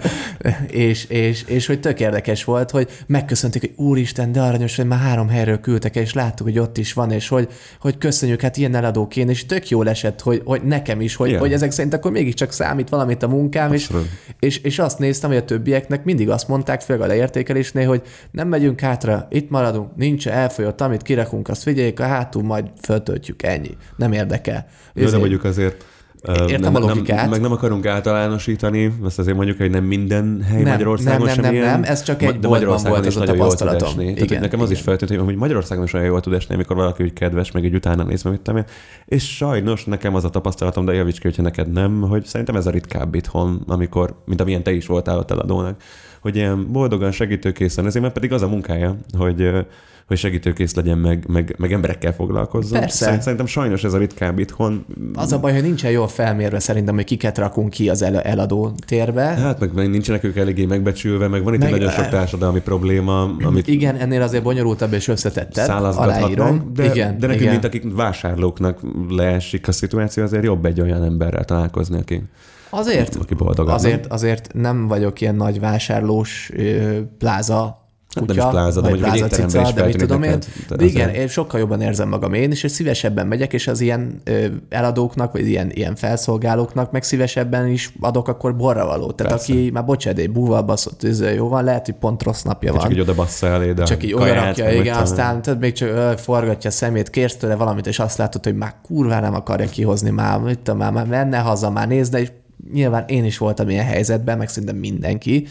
és, és, és, hogy tök érdekes volt, hogy megköszönték, hogy úristen, de aranyos, hogy már három helyről küldtek és láttuk, hogy ott is van, és hogy, hogy köszönjük, hát ilyen eladók én, és tök jól esett, hogy, hogy nekem is, hogy, hogy ezek szerint akkor mégiscsak számít valamit a munkám, és, és, és, azt néztem, hogy a többieknek mindig azt mondták, főleg a leértékelésnél, hogy nem megyünk hátra, itt maradunk, nincs elfolyott, amit kirakunk, azt figyeljék, a hátul majd föltöltjük, ennyi. Nem érdekel. Jó, de mondjuk azért Értem nem, a logikát. Nem, meg nem akarunk általánosítani, azt azért mondjuk, hogy nem minden hely nem, Magyarországon nem, nem, nem, ilyen. nem, ez csak egy de Magyarországon volt is ez a nagyon jól tud tapasztalatom. esni. Igen, Tehát nekem az igen. is feltűnt, hogy Magyarországon is olyan jól tud esni, amikor valaki úgy kedves, meg egy utána néz, meg én. És sajnos nekem az a tapasztalatom, de javíts ki, hogyha neked nem, hogy szerintem ez a ritkább itthon, amikor, mint amilyen te is voltál ott eladónak, hogy ilyen boldogan, segítőkészen, ezért mert pedig az a munkája, hogy hogy segítőkész legyen, meg, meg, meg emberekkel foglalkozzon. Persze. Szerintem sajnos ez a ritkább itthon. Az a baj, hogy nincsen jól felmérve szerintem, hogy kiket rakunk ki az el- eladó térbe. Hát meg, meg nincsenek ők eléggé megbecsülve, meg van itt Meg- nagyon sok társadalmi probléma, amit Igen, ennél azért bonyolultabb és összetettebb. Aláírom. de, igen, de nekünk, igen. mint akik vásárlóknak leesik a szituáció, azért jobb egy olyan emberrel találkozni, aki, Azért, aki boldog. azért, azért nem vagyok ilyen nagy vásárlós ö, pláza Hát nem kutya, is pláza, de vagy egy pláza cica, is de mit tudom én. De De igen, én sokkal jobban érzem magam én is, és szívesebben megyek, és az ilyen eladóknak, vagy ilyen, ilyen felszolgálóknak meg szívesebben is adok akkor borra való. Tehát Persze. aki már egy búval baszott, ez jó van, lehet, hogy pont rossz napja van. Csak így oda bassza eléd a Csak így oda rakja, igen, aztán tudod, még csak ö, forgatja a szemét, kérsz tőle valamit, és azt látod, hogy már kurva nem akarja kihozni, már, mit tudom, már, már menne haza, már nézne, és nyilván én is voltam ilyen helyzetben, meg szerintem mindenki.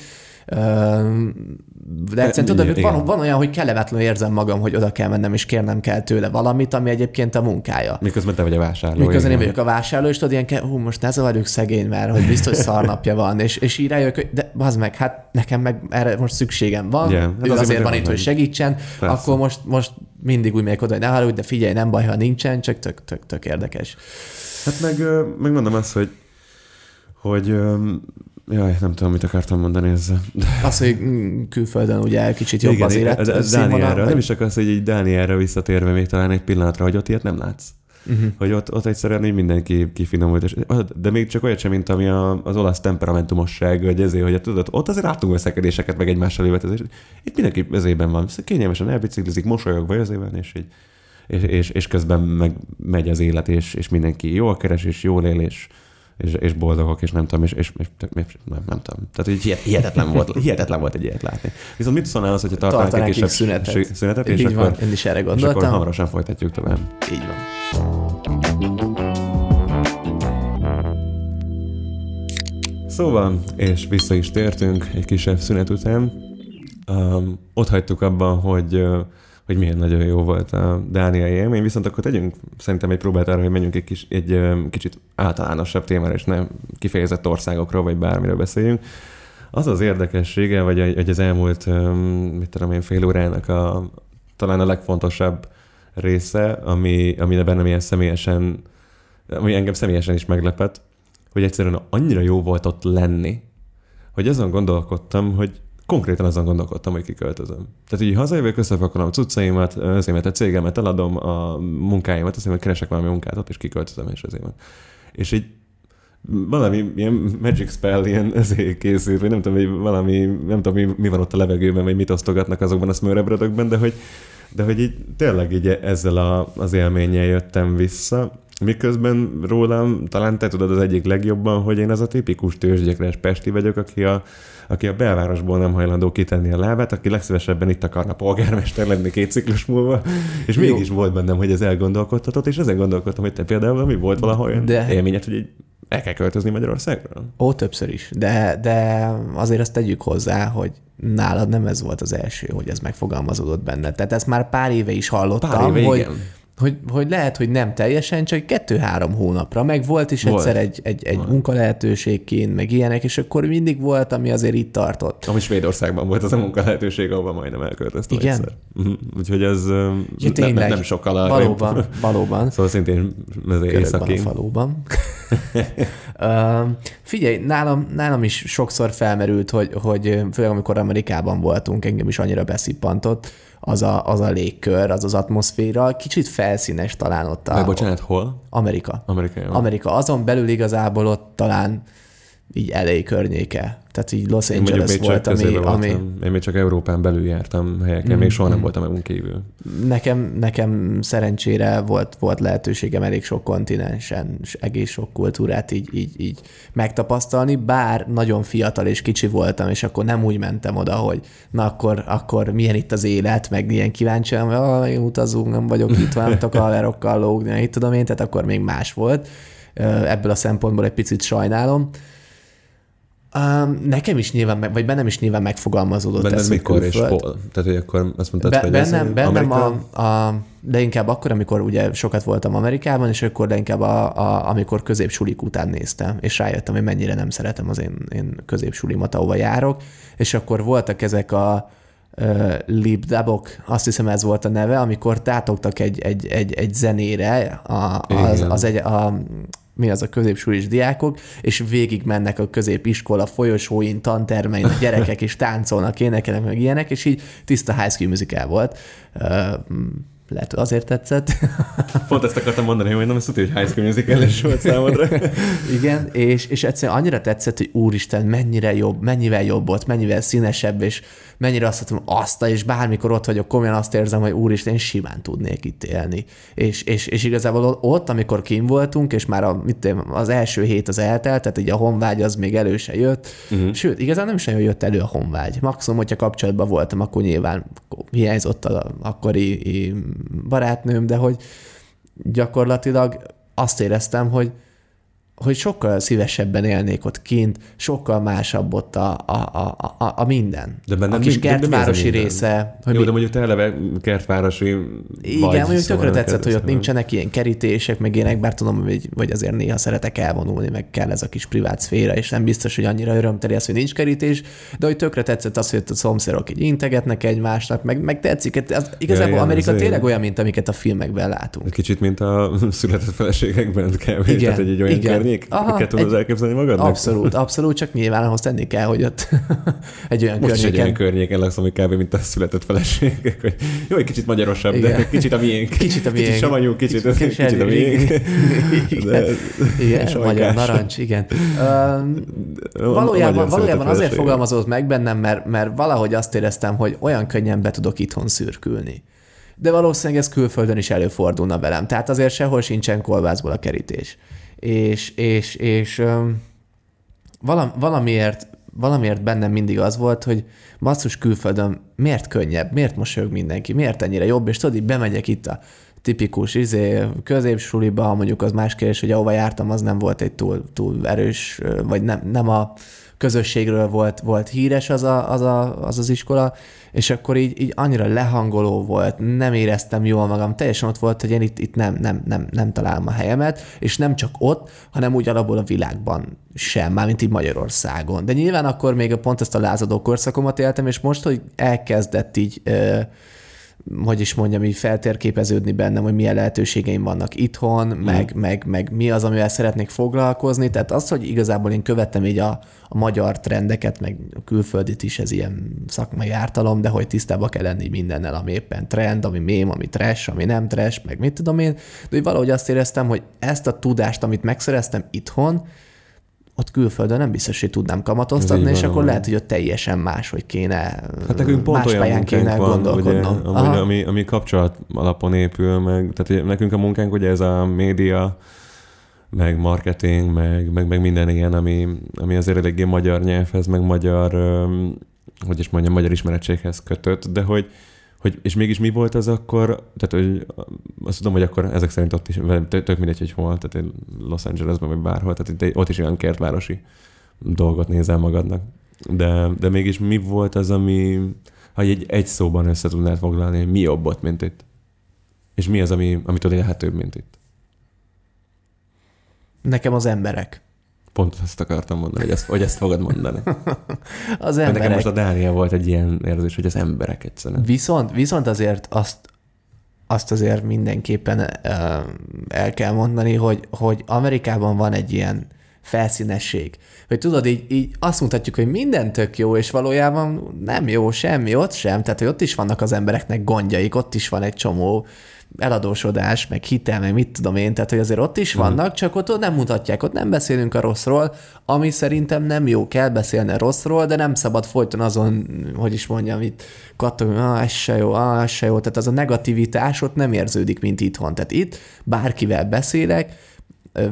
De egyszerűen tudod, hogy van, van olyan, hogy kellemetlenül érzem magam, hogy oda kell mennem, és kérnem kell tőle valamit, ami egyébként a munkája. Miközben te vagy a vásárló. Miközben én vagyok a vásárló, és tudod, ilyen, ke- hú, most ne zavarjuk szegény, mert hogy biztos szarnapja van, és, és így rájövök, hogy de az meg, hát nekem meg erre most szükségem van, yeah, hát ő azért azért van itt, hogy segítsen, Persze. akkor most, most mindig úgy megyek oda, hogy ne haragudj, de figyelj, nem baj, ha nincsen, csak tök, tök, tök érdekes. Hát meg, ö, meg mondom azt, hogy hogy jaj, nem tudom, mit akartam mondani ezzel. Az, hogy külföldön ugye kicsit jobb az élet ez- ez vagy- nem is csak az, hogy így Dánielre visszatérve még talán egy pillanatra, hogy ott ilyet nem látsz. Mhm. Hogy ott, ott egyszerűen így mindenki kifinomult, és, de még csak olyat sem, mint ami a, az olasz temperamentumosság, hogy ezért, hogy tudod, ott azért látunk veszekedéseket, meg egymással évetezést. Itt mindenki ezében van, kényelmesen elbiciklizik, mosolyogva ezében, és így és, és, és közben meg megy az élet, és, és mindenki jól keres, és jól él, és, és, és boldogok, és nem tudom, és, és, és nem, nem, tudom. Tehát így hihet- hihetetlen volt, hihetetlen volt egy ilyet látni. Viszont mit szólnál az, hogyha tartanánk egy Tartanánk kisebb így szünetet. szünetet és Így akkor, van, én is erre és akkor gondoltam. hamarosan folytatjuk tovább. Így van. Szóval, és vissza is tértünk egy kisebb szünet után. Um, ott hagytuk abban, hogy, uh, hogy milyen nagyon jó volt a dániai élmény, viszont akkor tegyünk szerintem egy próbát arra, hogy menjünk egy, kis, egy kicsit általánosabb témára, és nem kifejezett országokról, vagy bármiről beszéljünk. Az az érdekessége, vagy hogy az elmúlt, mit tudom én, fél órának a, talán a legfontosabb része, ami, ami bennem ilyen személyesen, ami engem személyesen is meglepett, hogy egyszerűen annyira jó volt ott lenni, hogy azon gondolkodtam, hogy konkrétan azon gondolkodtam, hogy kiköltözöm. Tehát így hazajövök, összepakolom a cuccaimat, azért a cégemet eladom, a munkáimat, azért mert keresek valami munkát ott, és kiköltözöm, és van. És így valami ilyen magic spell, ilyen ezért készült, vagy nem tudom, hogy valami, nem tudom, mi, van ott a levegőben, vagy mit osztogatnak azokban a smörrebrödökben, de hogy, de hogy így tényleg így ezzel a, az élménnyel jöttem vissza, miközben rólam talán te tudod az egyik legjobban, hogy én az a tipikus tőzsgyekres Pesti vagyok, aki a, aki a belvárosból nem hajlandó kitenni a lábát, aki legszívesebben itt akarna polgármester lenni két ciklus múlva, és Jó. mégis volt bennem, hogy ez elgondolkodtatott, és ezen gondolkodtam, hogy te például mi volt valahol olyan De- élményed, hogy így el kell költözni Magyarországról? Ó, többször is. De, de azért azt tegyük hozzá, hogy nálad nem ez volt az első, hogy ez megfogalmazódott benned. Tehát ezt már pár éve is hallottam, Pár éve, hogy, igen. Hogy, hogy lehet, hogy nem teljesen, csak kettő-három hónapra, meg volt is Volt. egyszer egy, egy, egy munkalehetőségként, meg ilyenek, és akkor mindig volt, ami azért itt tartott. Ami Svédországban volt az a munkalehetőség, ahova majdnem elköltöztem Igen? egyszer. Mhm. Úgyhogy ez Ja, nem, tényleg. nem sokkal a... Valóban, valóban. Szóval szintén ez északi. faluban. Figyelj, nálam, nálam is sokszor felmerült, hogy, hogy főleg amikor Amerikában voltunk, engem is annyira beszippantott az a, az a légkör, az az atmoszféra, kicsit felszínes talán ott a Meg bocsánat, hol? Amerika. Amerikában. Amerika. Azon belül igazából ott talán így elé környéke. Tehát így Los Én Angeles még csak volt, ami, ami voltam. Én még csak Európán belül jártam helyeken, még soha nem voltam EU-n kívül. nekem, nekem szerencsére volt, volt lehetőségem elég sok kontinensen, és egész sok kultúrát így, így, így megtapasztalni, bár nagyon fiatal és kicsi voltam, és akkor nem úgy mentem oda, hogy na akkor, akkor milyen itt az élet, meg ilyen kíváncsi, hogy ah, én utazunk, nem vagyok itt, nem tudok a haverokkal lógni, itt tudom én, tehát akkor még más volt. Ebből a szempontból egy picit sajnálom. Um, nekem is nyilván, meg- vagy bennem is nyilván megfogalmazódott Benned ez, mikor és hol? Tehát, hogy akkor azt mondtad, Be, hogy ez bennem, bennem Amerika? a, a, de inkább akkor, amikor ugye sokat voltam Amerikában, és akkor de inkább a, a, amikor középsulik után néztem, és rájöttem, hogy mennyire nem szeretem az én, én középsulimat, ahova járok, és akkor voltak ezek a libdabok, azt hiszem ez volt a neve, amikor tátogtak egy, egy, egy, egy zenére a, az, Igen. az egy, a, mi az a középsulis diákok, és végig mennek a középiskola folyosóin, tantermein, a gyerekek is táncolnak, énekelnek, meg ilyenek, és így tiszta High School Musical volt. Lehet, azért tetszett. Pont ezt akartam mondani, hogy nem tudja, hogy High School Musical volt számodra. Igen, és, és egyszerűen annyira tetszett, hogy úristen, mennyire jobb, mennyivel jobb volt, mennyivel színesebb, és mennyire azt mondtam, azt, és bármikor ott vagyok, komolyan azt érzem, hogy úristen, én simán tudnék itt élni. És, és, és igazából ott, amikor kim voltunk, és már a, mit tudom, az első hét az eltelt, tehát így a honvágy az még elő se jött, uh-huh. sőt, igazán nem is nagyon jött elő a honvágy. Maximum, hogyha kapcsolatban voltam, akkor nyilván hiányzott az akkori barátnőm, de hogy gyakorlatilag azt éreztem, hogy hogy sokkal szívesebben élnék ott kint, sokkal másabb ott a, a, a, a, a minden. De benne a kis mi- de mi az a kertvárosi minden? része. Hogy Jó, mi- de mondjuk te eleve kertvárosi igen, vagy, mondjuk szóval tökre tetszett, hogy ott nincsenek ilyen kerítések, meg ilyenek, bár tudom, hogy, hogy azért néha szeretek elvonulni, meg kell ez a kis privát szféra, és nem biztos, hogy annyira örömteli az, hogy nincs kerítés, de hogy tökre tetszett az, hogy ott a szomszédok így integetnek egymásnak, meg, meg tetszik. Az, igazából ja, Amerika azért. tényleg olyan, mint amiket a filmekben látunk. Egy kicsit, mint a született feleségekben kb. Igen, Tehát egy, egy olyan igen. Környék, Aha, Aha, tudod egy- elképzelni magadnak? Abszolút, abszolút, csak nyilván ahhoz tenni kell, hogy ott egy olyan Most is egy környéken olyan környéken lesz, ami kb. mint a született feleségek. hogy Jó, egy kicsit magyarosabb, Igen. de kicsit a miénk. Kicsit a miénk. Kicsit savanyú, kicsit, Kicsit kicsit, kicsit a miénk. igen. De- Igen, magyar narancs, igen. A valójában, valójában azért feleség. fogalmazott meg bennem, mert, mert valahogy azt éreztem, hogy olyan könnyen be tudok itthon szürkülni. De valószínűleg ez külföldön is előfordulna velem. Tehát azért sehol sincsen kolbászból a kerítés. És, és, és um, valam, valamiért, valamiért bennem mindig az volt, hogy basszus külföldön miért könnyebb, miért mosolyog mindenki, miért ennyire jobb, és tudod, így bemegyek itt a tipikus izé, középsuliba, mondjuk az más kérdés, hogy ahova jártam, az nem volt egy túl, túl erős, vagy nem, nem a közösségről volt, volt híres az, a, az, a, az az iskola, és akkor így, így annyira lehangoló volt, nem éreztem jól magam, teljesen ott volt, hogy én itt, itt nem, nem, nem, nem találom a helyemet, és nem csak ott, hanem úgy alapból a világban sem, mármint így Magyarországon. De nyilván akkor még pont ezt a lázadó korszakomat éltem, és most, hogy elkezdett így ö, hogy is mondjam, így feltérképeződni bennem, hogy milyen lehetőségeim vannak itthon, mm. meg, meg, meg mi az, amivel szeretnék foglalkozni. Tehát az, hogy igazából én követtem így a, a magyar trendeket, meg a külföldit is, ez ilyen szakmai ártalom, de hogy tisztába kell lenni mindennel, ami éppen trend, ami mém, ami trash, ami nem trash, meg mit tudom én. De hogy valahogy azt éreztem, hogy ezt a tudást, amit megszereztem itthon, ott külföldön nem biztos, hogy tudnám kamatoztatni, és van, akkor lehet, hogy ott teljesen más, hogy kéne, Hát nekünk pont más olyan pályán kéne van, ugye, gondolkodnom. amúgy, Aha. ami, ami kapcsolat alapon épül, meg, tehát ugye nekünk a munkánk ugye ez a média, meg marketing, meg, meg, meg minden ilyen, ami, ami azért eléggé magyar nyelvhez, meg magyar, hogy is mondjam, magyar ismerettséghez kötött, de hogy, hogy, és mégis mi volt az akkor, tehát hogy azt tudom, hogy akkor ezek szerint ott is, tök mindegy, hogy hol, tehát Los Angelesben vagy bárhol, tehát itt- ott is olyan kertvárosi dolgot nézel magadnak. De, de mégis mi volt az, ami, ha egy, egy szóban össze tudnád foglalni, mi jobb ott, mint itt? És mi az, ami, amit ott élhetőbb, mint itt? Nekem az emberek. Pont ezt akartam mondani, hogy ezt, hogy ezt fogod mondani. Az emberek. nekem most a Dánia volt egy ilyen érzés, hogy az emberek egyszerűen. Viszont, viszont azért azt, azt azért mindenképpen ö, el kell mondani, hogy, hogy Amerikában van egy ilyen felszínesség. Hogy tudod, így, így azt mutatjuk, hogy minden tök jó, és valójában nem jó semmi, ott sem. Tehát, hogy ott is vannak az embereknek gondjaik, ott is van egy csomó eladósodás, meg hitel, meg mit tudom én, tehát hogy azért ott is vannak, csak ott nem mutatják, ott nem beszélünk a rosszról, ami szerintem nem jó, kell beszélni a rosszról, de nem szabad folyton azon, hogy is mondjam, itt kattogni, ah, ez se jó, ah, ez se jó, tehát az a negativitás ott nem érződik, mint itthon. Tehát itt bárkivel beszélek,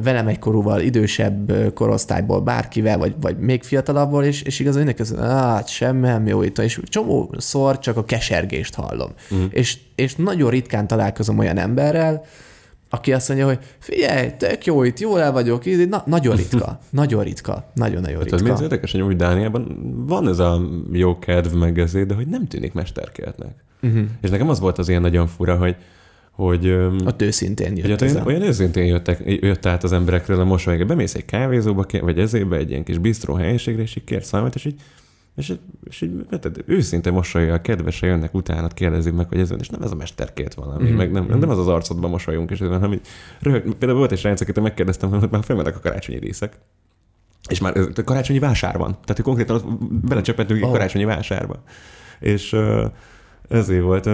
velem egykorúval, idősebb korosztályból, bárkivel, vagy, vagy még fiatalabbból, és, és igazán mindenki az, hát semmi nem jó itt, és csomószor csak a kesergést hallom. Mm. És, és nagyon ritkán találkozom olyan emberrel, aki azt mondja, hogy figyelj, tök jó itt, jól el vagyok, így, na, nagyon ritka, nagyon ritka, nagyon-nagyon Hát ez még az ritka. érdekes, hogy úgy Dániában van ez a jó kedv meg ezért, de hogy nem tűnik mesterkéltnek. Uh-huh. És nekem az volt az ilyen nagyon fura, hogy, hogy, Ott őszintén hogy jött ott ez olyan, olyan őszintén jöttek, jött át az emberekről a mosolyog. Bemész egy kávézóba, vagy ezébe egy ilyen kis bistró helyiségre, és így kérsz valamit, és így és, és így, tehát őszinte mosolyjal, kedvesen jönnek utána, kérdezik meg, hogy ez van, és nem ez a mesterkét valami, Mhm, mm-hmm. meg nem, nem az az arcodban mosolyunk, és ez van, hanem röhög. Például volt egy srác, akit megkérdeztem, hogy már felmennek a karácsonyi díszek. És már ez, karácsonyi vásár van. Tehát hogy konkrétan ott belecsöpentünk egy Oh. karácsonyi vásárba. És uh, ezért volt,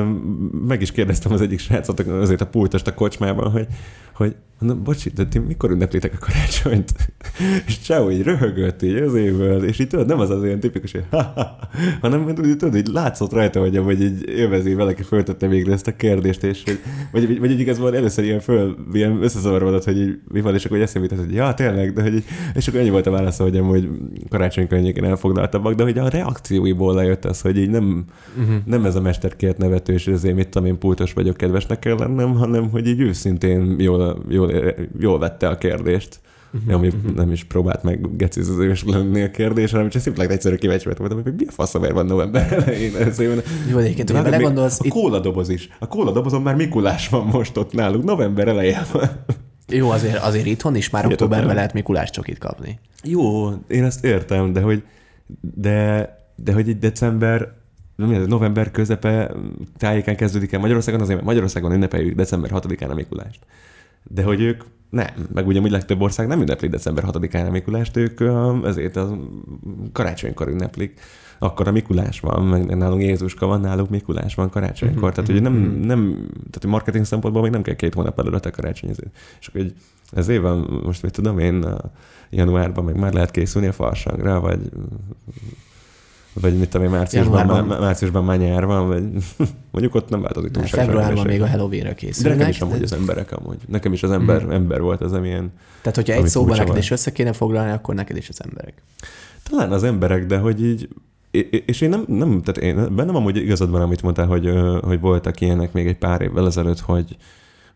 meg is kérdeztem az egyik srácot azért a pultost a kocsmában, hogy, hogy mondom, bocsi, de ti mikor ünneplitek a karácsonyt? és Csau így röhögött így az évvel, és így tudod, nem az az olyan tipikus, hogy ha-ha, hanem hogy tudod, így látszott rajta, hogy, hogy így élvezi valaki föltette végre ezt a kérdést, és hogy, vagy, vagy így igazából először ilyen föl, ilyen összezavarodott, hogy így, mi van, és akkor eszembe jutott, hogy ja, tényleg, de hogy így, és akkor ennyi volt a válasz, hogy amúgy karácsony környékén elfoglaltabbak, de hogy a reakcióiból lejött az, hogy így nem, uh-huh. nem ez a mesterkért nevető, és ezért mit tudom én, pultos vagyok, kedvesnek kell lennem, hanem hogy így őszintén jól, jól, jól vette a kérdést. Uh-huh, ami uh-huh. nem is próbált meg gecizős lenni a kérdés, hanem csak szimplán egyszerű kíváncsi voltam, hogy mi a faszomért van november elején. Ez Jó, egyébként, De ha várj, még belegondolsz, a itt, kóladoboz is. A kóladobozon már Mikulás van most ott náluk, november elején van. jó, azért, azért itthon is már októberben nem. lehet Mikulás csokit kapni. Jó, én ezt értem, de hogy, de, de hogy egy december, ez, november közepe tájékán kezdődik el Magyarországon, azért mert Magyarországon ünnepeljük december 6-án a Mikulást. De hogy ők nem, meg ugyanúgy legtöbb ország nem ünnepli december 6-án a Mikulást, ők ezért a karácsonykor ünneplik. Akkor a Mikulás van, meg nálunk Jézuska van, náluk Mikulás van karácsonykor. Tehát, hogy nem, nem, tehát marketing szempontból még nem kell két hónap előtt a karácsonyozni. És akkor egy, ez évben, most mit tudom én, januárban meg már lehet készülni a farsangra, vagy vagy mit tudom én, márciusban, Januárban. már, márciusban már nyár van, vagy mondjuk ott nem változik túlságosan. februárban még a Halloweenra De készülnek. nekem is amúgy de- az emberek amúgy. Nekem is az ember, ember volt az, amilyen... Tehát, hogyha egy szóban neked is össze kéne foglalni, akkor neked is az emberek. Talán az emberek, de hogy így... És én nem, nem tehát én, bennem amúgy igazad van, amit mondtál, hogy, hogy voltak ilyenek még egy pár évvel ezelőtt, hogy,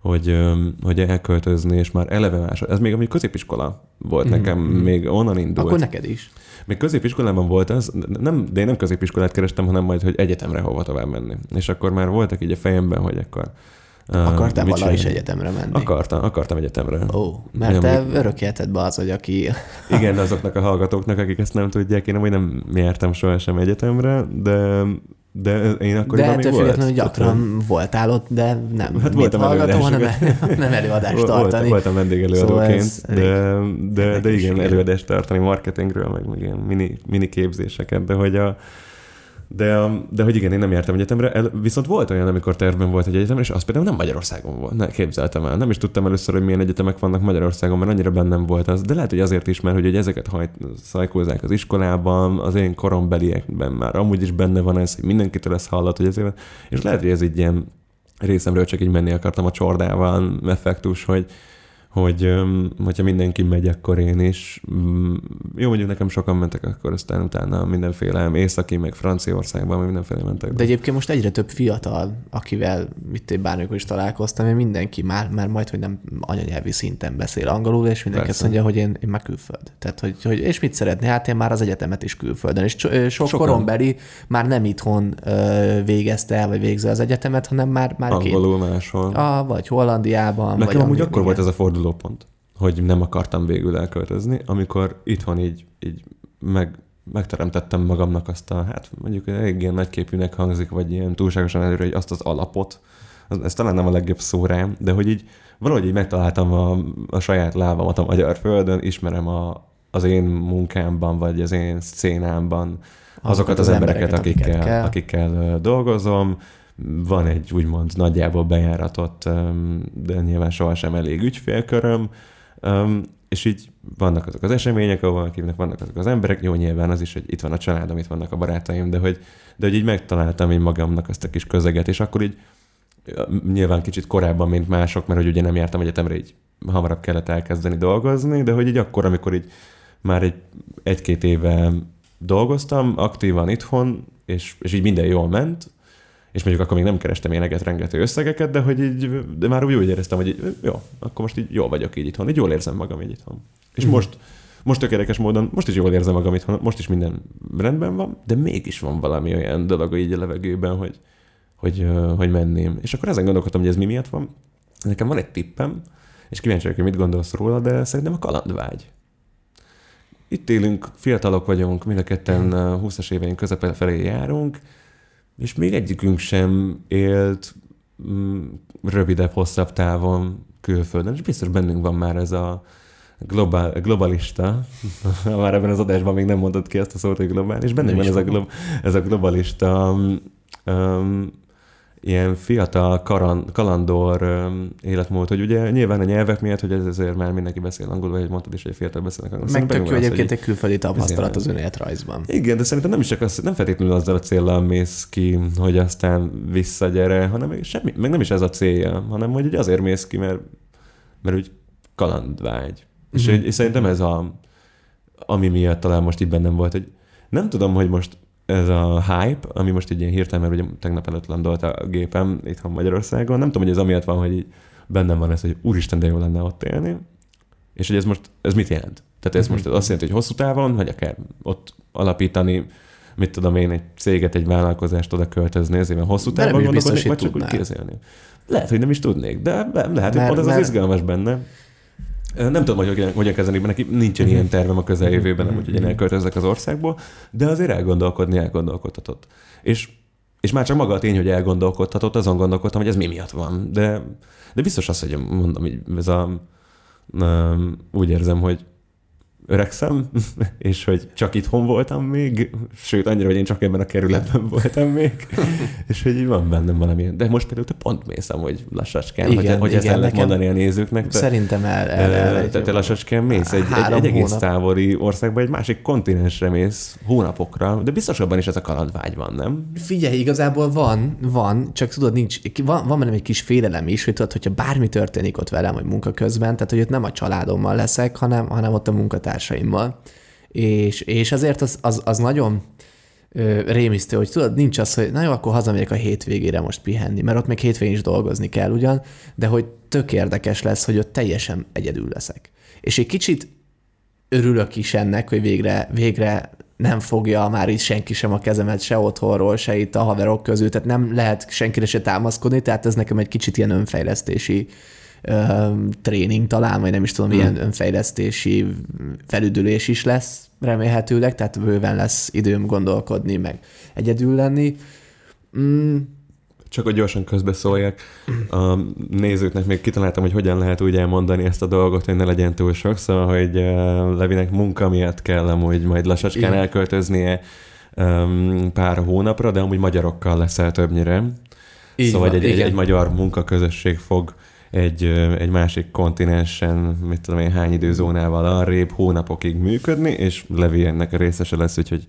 hogy, hogy elköltözni, és már eleve más. Ez még amúgy középiskola volt nekem, még onnan indult. Akkor neked is. Még középiskolában volt az, nem, de én nem középiskolát kerestem, hanem majd, hogy egyetemre hova tovább menni. És akkor már voltak így a fejemben, hogy akkor... Akartál valaha is egyetemre menni? Akartam, akartam egyetemre. Ó, mert Ja, te örök életed be az, hogy aki... Igen, azoknak a hallgatóknak, akik ezt nem tudják, én amúgy nem jártam sohasem egyetemre, de, de én akkor De ettől volt. függetlenül gyakran voltál ott, de nem Hát voltam hallgató, hanem nem előadást tartani. Voltam vendégelőadóként, Szóval de, de, de igen. előadást tartani marketingről, meg, meg ilyen mini, mini képzéseket, de hogy a, de, de hogy igen, én nem jártam egyetemre, el, viszont volt olyan, amikor tervben volt egy egyetemre, és az például nem Magyarországon volt. Ne, képzeltem el. Nem is tudtam először, hogy milyen egyetemek vannak Magyarországon, mert annyira bennem volt az. De lehet, hogy azért is, mert hogy, hogy ezeket hajt, szajkózzák az iskolában, az én korombeliekben már amúgy is benne van ez, hogy mindenkitől ezt hallat, hogy ezért, és lehet, hogy ez így ilyen részemről csak így menni akartam a csordával effektus, hogy, hogy hogyha mindenki megy, akkor én is. Mm, Jó, mondjuk nekem sokan mentek, akkor aztán utána mindenféle északi, meg Franciaországban, meg mindenféle mentek. De egyébként most egyre több fiatal, akivel itt bármikor is találkoztam, én mindenki már, már majd, hogy nem anyanyelvi szinten beszél angolul, és mindenki azt Persze. mondja, hogy én, én már külföld. Tehát, hogy, hogy, és mit szeretné? Hát én már az egyetemet is külföldön. És so- sok Sokan. korombeli már nem itthon ö, végezte el, vagy végzi az egyetemet, hanem már, már két. Angolul máshol. A, vagy Hollandiában. vagy Nekem amúgy amíg- akkor volt igen. ez a fordulópont, hogy nem akartam végül elköltözni, amikor itthon így, így meg, megteremtettem magamnak azt a, hát mondjuk elég ilyen nagyképűnek hangzik, vagy ilyen túlságosan előre, hogy azt az alapot, az- ez talán nem a legjobb szó rám, de hogy így valahogy így megtaláltam a, a saját lábamat a magyar földön, ismerem a, az én munkámban, vagy az én szcénámban azokat az, az embereket, akikkel, kell. akikkel, akikkel ö, dolgozom, van egy úgymond nagyjából bejáratott, de nyilván sohasem elég ügyfélköröm, öm, és így vannak azok az események, ahol akinek vannak azok az emberek, jó nyilván az is, hogy itt van a családom, itt vannak a barátaim, de hogy, de hogy így megtaláltam én magamnak azt a kis közeget, és akkor így nyilván kicsit korábban, mint mások, mert hogy ugye nem jártam egyetemre, így hamarabb kellett elkezdeni dolgozni, de hogy így akkor, amikor így már egy, egy-két éve dolgoztam aktívan itthon, és, és így minden jól ment, és mondjuk akkor még nem kerestem éneget rengeteg összegeket, de hogy így, de már úgy, úgy éreztem, hogy így, jó, akkor most így jól vagyok így itthon, így jól érzem magam így itthon. És Mhm. most, most tökéletes módon, most is jól érzem magam itthon, most is minden rendben van, de mégis van valami olyan dolog így a levegőben, hogy, hogy, hogy menném. És akkor ezen gondolkodtam, hogy ez mi miatt van. Nekem van egy tippem, és kíváncsi vagyok, hogy mit gondolsz róla, de szerintem a kalandvágy. Itt élünk, fiatalok vagyunk, mind a ketten ö, 20-as éveink közepe felé járunk, és még egyikünk sem élt mm, rövidebb, hosszabb távon külföldön, és biztos bennünk van már ez a globál, globalista, már ebben az adásban még nem mondott ki ezt a szót, hogy globális, bennünk van ez a, glo, ez a globalista um, um, ilyen fiatal karan, kalandor életmód, hogy ugye nyilván a nyelvek miatt, hogy ez ezért már mindenki beszél angolul, vagy mondtad is, hogy fiatal beszélnek angolul. Meg tök jó hogy egyébként egy külföldi tapasztalat az önéletrajzban. igen, de szerintem nem is csak az, nem feltétlenül azzal a célral mész ki, hogy aztán visszagyere, hanem semmi, meg nem is ez a célja, hanem hogy azért mész ki, mert, mert úgy kalandvágy. És, Mhm. hogy, és szerintem ez a, ami miatt talán most így bennem volt, hogy nem tudom, hogy most ez a hype, ami most így ilyen hirtelen, mert ugye tegnap előtt landolt a gépem itthon Magyarországon, nem tudom, hogy ez amiatt van, hogy így bennem van ez, hogy úristen, de jó lenne ott élni, és hogy ez most, ez mit jelent? Tehát ez Mhm. most azt jelenti, hogy hosszú távon, vagy akár ott alapítani, mit tudom én, egy céget, egy vállalkozást oda költözni, ezért hosszú távon gondolkodni, vagy hogy csak úgy tudnál. kézélni. Lehet, hogy nem is tudnék, de le- lehet, hogy Mert- pont ez az mert- izgalmas benne. Nem tudom, hogy hogyan, kezdeni, mert neki nincsen Mhm. ilyen tervem a közeljövőben, nem úgy, hogy én Mhm. elköltözek az országból, de azért elgondolkodni elgondolkodhatott. És, és már csak maga a tény, hogy elgondolkodhatott, azon gondolkodtam, hogy ez mi miatt van. De, de biztos az, hogy mondom, így ez a, úgy érzem, hogy öregszem, és hogy csak itthon voltam még, sőt, annyira, hogy én csak ebben a kerületben voltam még, és hogy így van bennem valami. De most például te pont mész hogy lassacskán, Igen, hogy, hogy ezt igen, el lehet mondani a nézőknek. Te, Szerintem el, el, el, el, te, te lassacskán mész egy, egy, egy egész hónap. távoli országba, egy másik kontinensre mész hónapokra, de biztos abban is ez a kalandvágy van, nem? Figyelj, igazából van, van, csak tudod, nincs, van, van bennem egy kis félelem is, hogy tudod, hogyha bármi történik ott velem, vagy munka közben, tehát hogy ott nem a családommal leszek, hanem, hanem ott a munkatársaimmal. És, és azért az, az, az nagyon ö, rémisztő, hogy tudod, nincs az, hogy na jó, akkor hazamegyek a hétvégére most pihenni, mert ott még hétvégén is dolgozni kell ugyan, de hogy tök érdekes lesz, hogy ott teljesen egyedül leszek. És egy kicsit örülök is ennek, hogy végre, végre nem fogja már így senki sem a kezemet se otthonról, se itt a haverok közül, tehát nem lehet senkire se támaszkodni, tehát ez nekem egy kicsit ilyen önfejlesztési ö, tréning talán, vagy nem is tudom, Hmm. ilyen önfejlesztési felüdülés is lesz remélhetőleg, tehát bőven lesz időm gondolkodni, meg egyedül lenni. Mm, Csak hogy gyorsan közbeszóljak, a nézőknek még kitaláltam, hogy hogyan lehet úgy elmondani ezt a dolgot, hogy ne legyen túl sok, szóval, hogy Levinek munka miatt kell amúgy majd lassacskán Igen. elköltöznie um, pár hónapra, de amúgy magyarokkal leszel többnyire. Így szóval van, egy, egy, egy magyar munkaközösség fog egy, ö, egy másik kontinensen, mit tudom én, hány időzónával arrébb hónapokig működni, és Levi ennek a részese lesz, úgyhogy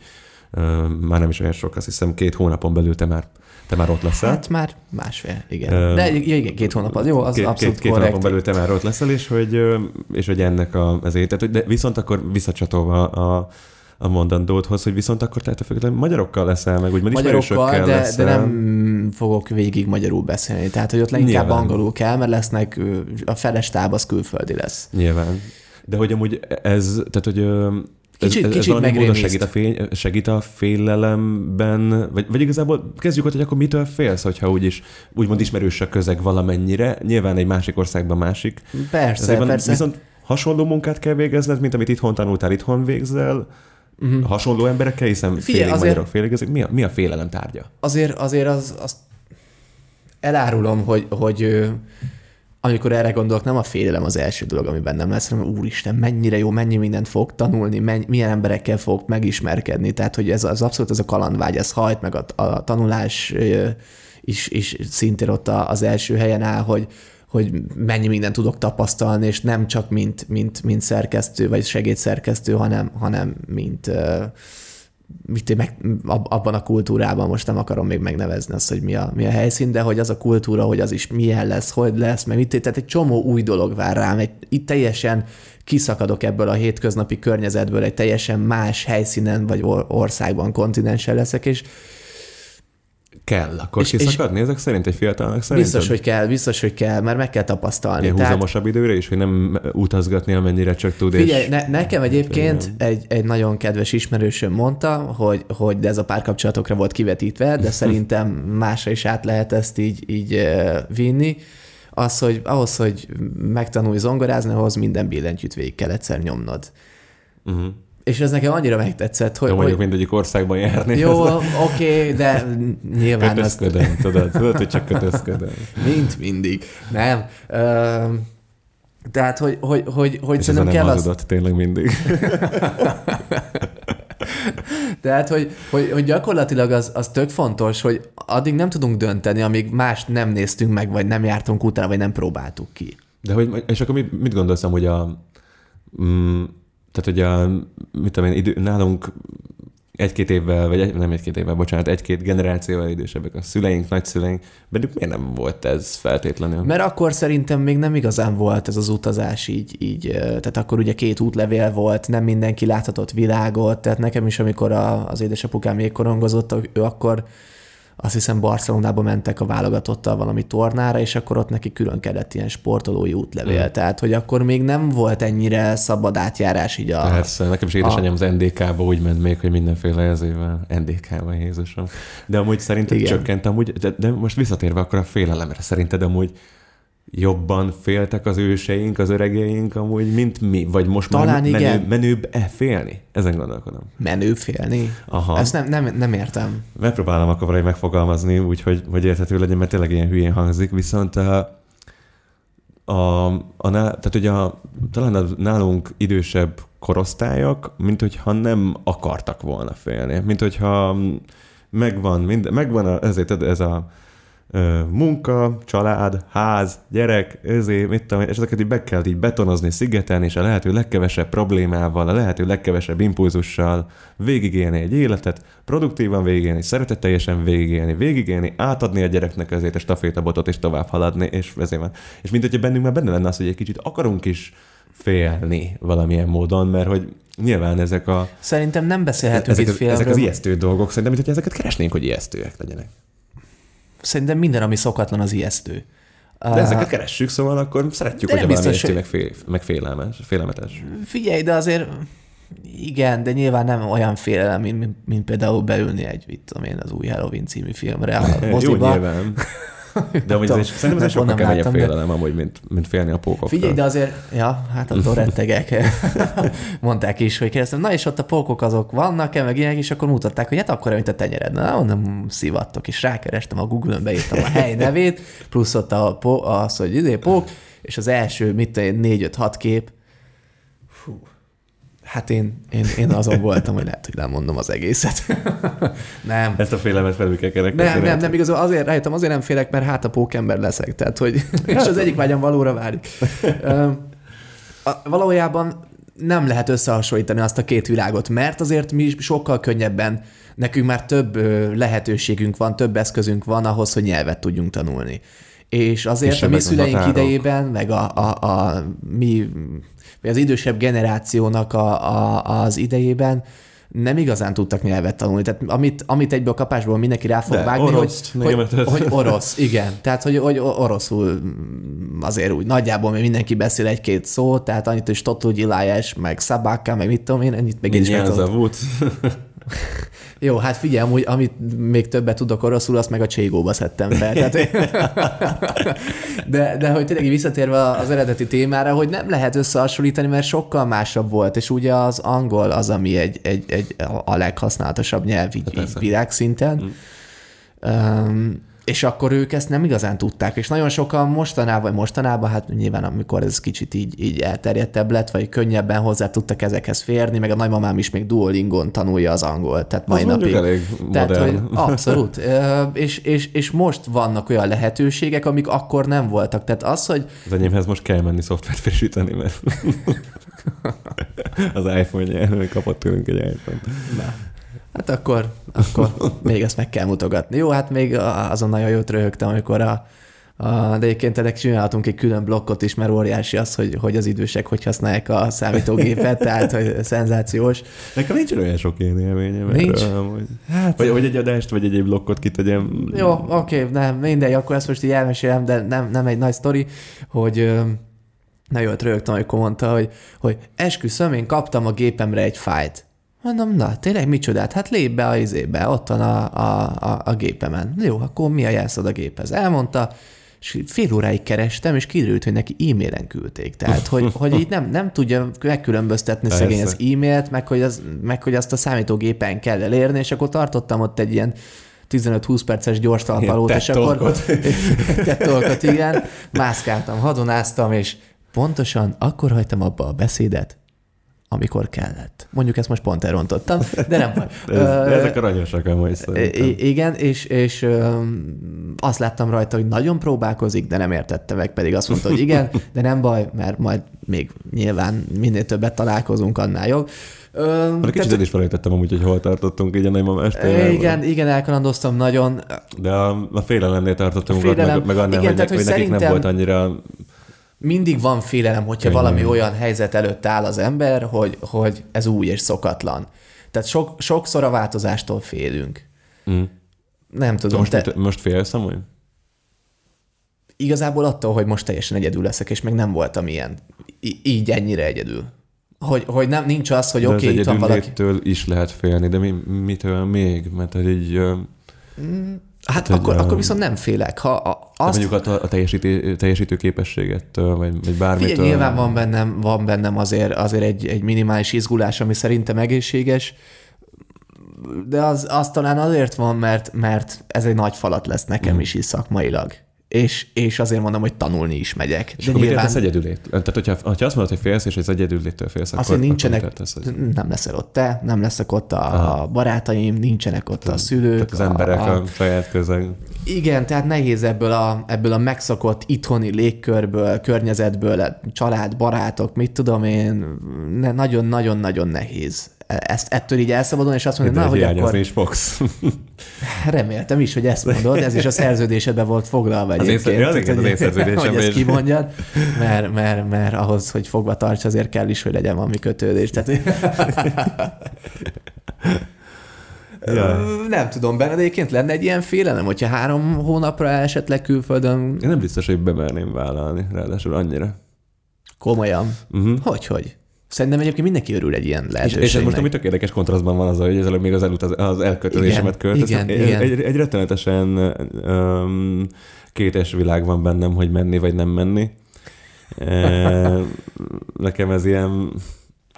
már nem is olyan sok, azt hiszem két hónapon belül te már, te már ott leszel. Hát már másfél, igen. De igen, két hónap az jó, az két, abszolút két, két korrekt. hónapon belül te már ott leszel, és hogy, és hogy ennek a, tehát, hogy de viszont akkor visszacsatolva a, a mondandódhoz, hogy viszont akkor tehát függetlenül magyarokkal leszel, meg úgymond Magyarokkal, de, leszel. de nem fogok végig magyarul beszélni. Tehát, hogy ott leginkább Nyilván. angolul kell, mert lesznek, a feles táb az külföldi lesz. Nyilván. De hogy amúgy ez, tehát hogy Kicsit- ez, ez kicsit valami módon segít a, fény, segít a félelemben, vagy, vagy igazából kezdjük ott, hogy akkor mitől félsz, hogyha úgyis, úgymond ismerős a közeg valamennyire, nyilván egy másik országban másik. Persze, Ezért persze. Viszont hasonló munkát kell végezned, mint amit itthon tanultál, itthon végzel, uh-huh. hasonló emberekkel, hiszen. Figyelj, félig azért- magyarok, félig ezek. Mi a, mi a félelem tárgya? azért, azért az, azt elárulom, hogy, hogy amikor erre gondolok, nem a félelem az első dolog, ami bennem lesz, hanem úristen, mennyire jó, mennyi mindent fog tanulni, menny, milyen emberekkel fog megismerkedni. Tehát, hogy ez az abszolút ez a kalandvágy, ez hajt, meg a, a tanulás is, is szintén ott az első helyen áll, hogy, hogy mennyi mindent tudok tapasztalni, és nem csak mint, mint, mint szerkesztő, vagy segédszerkesztő, hanem, hanem mint mit meg, ab- abban a kultúrában most nem akarom még megnevezni azt, hogy mi a, mi a helyszín, de hogy az a kultúra, hogy az is milyen lesz, hogy lesz, meg mit, tehát egy csomó új dolog vár rám, egy, itt teljesen kiszakadok ebből a hétköznapi környezetből, egy teljesen más helyszínen, vagy or- országban, kontinensen leszek, és Kell. Akkor És- kiszakadni ezek szerint egy fiatalnak szerinted? biztos, hogy kell, biztos, hogy kell, mert meg kell tapasztalni. Ilyen Tehát- húzamosabb időre is, hogy nem utazgatni, amennyire csak tud. Figyelj, és... ne, nekem egyébként egy, egy nagyon kedves ismerősöm mondta, hogy, hogy de ez a párkapcsolatokra volt kivetítve, de szerintem másra is át lehet ezt így, így vinni. Az, hogy ahhoz, hogy megtanulj zongorázni, ahhoz minden billentyűt végig kell egyszer nyomnod. Uh-huh. És ez nekem annyira megtetszett, hogy, De mondjuk hogy mindegyik országban járni. jó, oké, de nyilván azt Kötözködöm, tudod, tudod, hogy csak kötözködöm. mint mindig. Nem. Ö, tehát, hogy, hogy, hogy, hogy És szerintem nem kell az, hazudott tényleg mindig. Tehát, hogy, hogy, hogy gyakorlatilag az, az tök fontos, hogy addig nem tudunk dönteni, amíg mást nem néztünk meg, vagy nem jártunk utána, vagy nem próbáltuk ki. De hogy, és akkor mit, mit gondolsz hogy a, mm, tehát hogy a, mit tudom én, idő, nálunk egy-két évvel, vagy egy, nem egy-két évvel, bocsánat, egy-két generációval idősebbek a szüleink, nagyszüleink, bennük miért nem volt ez feltétlenül? Mert akkor szerintem még nem igazán volt ez az utazás így, így tehát akkor ugye két útlevél volt, nem mindenki láthatott világot, tehát nekem is, amikor a, az édesapukám még korongozott, ő akkor azt hiszem Barcelonába mentek a válogatottal valami tornára, és akkor ott neki külön kellett ilyen sportolói útlevél. Mm. Tehát, hogy akkor még nem volt ennyire szabad átjárás így a... Persze, nekem is édesanyám az NDK-ba úgy ment még, hogy mindenféle ezével NDK-ba, Jézusom. De amúgy szerinted Igen. csökkent amúgy, de, de most visszatérve akkor a félelemre, szerinted amúgy jobban féltek az őseink, az öregeink amúgy, mint mi? Vagy most Talán már menő, igen. menőbb-e félni? Ezen gondolkodom. menő félni. Aha. Ezt nem, nem, nem értem. Megpróbálom akkor valahogy megfogalmazni, úgyhogy hogy érthető legyen, mert tényleg ilyen hülyén hangzik, viszont a, a, a, ná- tehát ugye a, talán a nálunk idősebb korosztályok, mint hogyha nem akartak volna félni, mint hogyha megvan, minden, megvan a, ezért ez a munka, család, ház, gyerek, ezért, mit tudom, és ezeket így be kell így betonozni, szigetelni, és a lehető legkevesebb problémával, a lehető legkevesebb impulzussal végigélni egy életet, produktívan végigélni, szeretetteljesen végigélni, végigélni, átadni a gyereknek ezért a stafétabotot, és tovább haladni, és ezért van. És mint hogyha bennünk már benne lenne az, hogy egy kicsit akarunk is félni valamilyen módon, mert hogy nyilván ezek a Szerintem nem beszélhetünk ezek, itt az, ezek az félemről. ijesztő dolgok, szerintem, hogyha ezeket keresnénk, hogy ijesztőek legyenek. Szerintem minden, ami szokatlan, az ijesztő. De ezeket keressük, szóval akkor szeretjük, De hogyha nem valami meg, fél, meg félelmes, félelmetes. Figyelj, de azért igen, de nyilván nem olyan félelem, mint, mint, mint például beülni egy, mit tudom én, az új Halloween című filmre a Jó, moziba. nyilván. De amúgy ez szerintem ez egy sokkal nem keményebb láttam, de- félelem amúgy, mint, mint félni a pókoktól. Figyelj, de azért, ja, hát attól rettegek. Mondták is, hogy kérdeztem, na és ott a pókok azok vannak-e, meg ilyenek, és akkor mutatták, hogy hát akkor, mint a tenyered. Na, onnan szivattok, és rákerestem a Google-ön, beírtam a hely nevét, plusz ott a, pó, az, hogy idé pók, és az első, mit tudom én, 4-5-6 kép, hát én, én, én azon voltam, hogy lehet, hogy lemondom az egészet. nem. Ezt a félelmet felül kell kerekedni. Nem, nem, nem, igazából azért rájöttem, azért nem félek, mert hát a pókember leszek, tehát hogy, és az egyik vágyam valóra válik. Valójában nem lehet összehasonlítani azt a két világot, mert azért mi sokkal könnyebben, nekünk már több lehetőségünk van, több eszközünk van ahhoz, hogy nyelvet tudjunk tanulni. És azért és a mi szüleink határok. idejében, meg a, a, a mi, az idősebb generációnak a, a, az idejében nem igazán tudtak nyelvet tanulni. Tehát amit, amit egyből kapásból mindenki rá fog De, vágni, orosz, hogy, hogy, hogy orosz, igen. Tehát, hogy, hogy oroszul azért úgy nagyjából még mindenki beszél egy-két szót, tehát annyit, hogy Stotu Gyilájes, meg Szabáka, meg mit tudom én, ennyit meg én is Jó, hát figyelj, hogy amit még többet tudok oroszul, azt meg a cségóba szedtem fel. Tehát, de, de hogy tényleg visszatérve az eredeti témára, hogy nem lehet összehasonlítani, mert sokkal másabb volt, és ugye az angol az, ami egy, egy, egy a leghasználatosabb nyelv így, így világszinten. Mm. Um, és akkor ők ezt nem igazán tudták, és nagyon sokan mostanában, vagy mostanában, hát nyilván amikor ez kicsit így, így elterjedtebb lett, vagy könnyebben hozzá tudtak ezekhez férni, meg a nagymamám is még Duolingon tanulja az angol, tehát mai az napig. elég tehát, hogy abszolút. és, és, és most vannak olyan lehetőségek, amik akkor nem voltak. Tehát az, hogy... Az enyémhez most kell menni szoftvert frissíteni, mert az iPhone-je kapott tőlünk egy iPhone-t. Na. Hát akkor, akkor még ezt meg kell mutogatni. Jó, hát még azon nagyon jót röhögtem, amikor a, a, de egyébként ennek csinálhatunk egy külön blokkot is, mert óriási az, hogy, hogy az idősek hogy használják a számítógépet, tehát hogy szenzációs. Nekem nincs olyan sok ilyen élményem. Nincs? Erről, hogy, hát, vagy, vagy egy adást, vagy egy, egy blokkot kitegyem. Jó, oké, okay, nem, mindegy, akkor ezt most így elmesélem, de nem, nem egy nagy sztori, hogy na jó, rögtön, amikor mondta, hogy, hogy esküszöm, én kaptam a gépemre egy fájt. Mondom, na, tényleg micsodát? Hát lép be a izébe, ott van a, a, a, a gépemen. Jó, akkor mi a jelszad a géphez? Elmondta, és fél óráig kerestem, és kiderült, hogy neki e-mailen küldték. Tehát, hogy, hogy így nem, nem tudja megkülönböztetni Persze. szegény az e-mailt, meg hogy, az, meg hogy azt a számítógépen kell elérni, és akkor tartottam ott egy ilyen 15-20 perces gyors talpalót, és akkor tettolkot, igen, mászkáltam, hadonáztam, és pontosan akkor hagytam abba a beszédet, amikor kellett. Mondjuk ezt most pont elrontottam, de nem baj. Ez, ezek aranyosak amúgy szerintem. Igen, és, és azt láttam rajta, hogy nagyon próbálkozik, de nem értette meg, pedig azt mondta, hogy igen, de nem baj, mert majd még nyilván minél többet találkozunk, annál jobb. Ö, kicsit tehát, is felejtettem amúgy, hogy hol tartottunk így a nagymamás Igen, igen, elkalandoztam nagyon. De a, a félelemnél tartottunk, félelem, meg, meg annál, igen, hogy, tehát, hogy, hogy nekik nem volt annyira mindig van félelem, hogyha Könnyen. valami olyan helyzet előtt áll az ember, hogy, hogy ez új és szokatlan. Tehát sok, sokszor a változástól félünk. Mm. Nem tudom. Most, te... most félsz amúgy? Igazából attól, hogy most teljesen egyedül leszek, és még nem voltam ilyen. I- így ennyire egyedül. Hogy, hogy nem, nincs az, hogy oké, okay, itt van valaki. is lehet félni, de mi, mitől még? Mert hogy így... Mm Hát hát akkor, a... akkor viszont nem félek. Ha a, azt... mondjuk a, a teljesítő, teljesítő képességettől, vagy, vagy bármitől. Figyelj, nyilván van bennem, van bennem azért, azért egy, egy minimális izgulás, ami szerintem egészséges, de az, az talán azért van, mert, mert ez egy nagy falat lesz nekem mm. is is szakmailag és, és azért mondom, hogy tanulni is megyek. És De akkor nyilván... mit egyedülét? Tehát, hogyha, hogyha azt mondod, hogy félsz, és az egyedülétől félsz, akkor, akkor nincsenek, tesz, hogy... nem leszel ott te, nem leszek ott a, a barátaim, nincsenek ott a szülők. Tehát az emberek a, a, a saját közeg. Igen, tehát nehéz ebből a, ebből a megszokott itthoni légkörből, környezetből, család, barátok, mit tudom én, nagyon-nagyon-nagyon nehéz ezt ettől így elszabadulni, és azt mondani, na, hogy akkor... is fogsz. Reméltem is, hogy ezt mondod, ez is a szerződésedben volt foglalva egyébként. Az én, az, az én szerződésem Hogy ezt kimondjad, mert, mert, mert ahhoz, hogy fogva tarts, azért kell is, hogy legyen valami kötődés. Tehát... Ja. Nem tudom, benne egyébként lenne egy ilyen félelem, hogyha három hónapra esetleg külföldön... Én nem biztos, hogy bemerném vállalni, ráadásul annyira. Komolyan? Uh-huh. Hogy, hogy? Szerintem egyébként mindenki örül egy ilyen lehetőségnek. És, és ez most ami tök érdekes kontrasztban van az, hogy ezzel még az, elut, az elkötelezésemet költöztem. Igen, igen. Egy, egy rettenetesen um, kétes világ van bennem, hogy menni vagy nem menni. E, nekem ez ilyen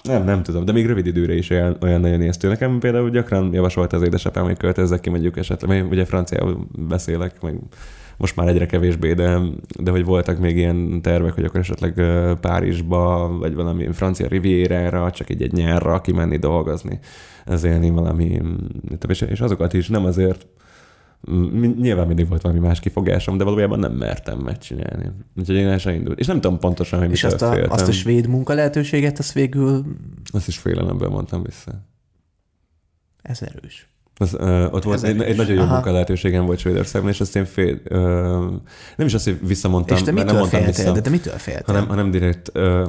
nem, nem tudom, de még rövid időre is olyan, olyan nagyon ijesztő. Nekem például gyakran javasolta az édesapám, hogy költözzek ki mondjuk esetleg, ugye franciául beszélek, meg most már egyre kevésbé, de, de hogy voltak még ilyen tervek, hogy akkor esetleg Párizsba, vagy valami francia riviérára, csak egy, egy nyárra kimenni dolgozni, ez élni valami, és, azokat is nem azért, Nyilván mindig volt valami más kifogásom, de valójában nem mertem megcsinálni. Úgyhogy én el sem indult. És nem tudom pontosan, hogy És azt a, féltem. azt a svéd munka lehetőséget, azt végül Azt is félelemből mondtam vissza. ez erős. Az, ö, ott volt egy, egy nagyon jó munka lehetőségem volt Svédországban, és azt én fél, ö, nem is azt, hogy visszamondtam, és te mert nem mondtam féltél? vissza, De te mitől féltél? hanem, hanem direkt, ö,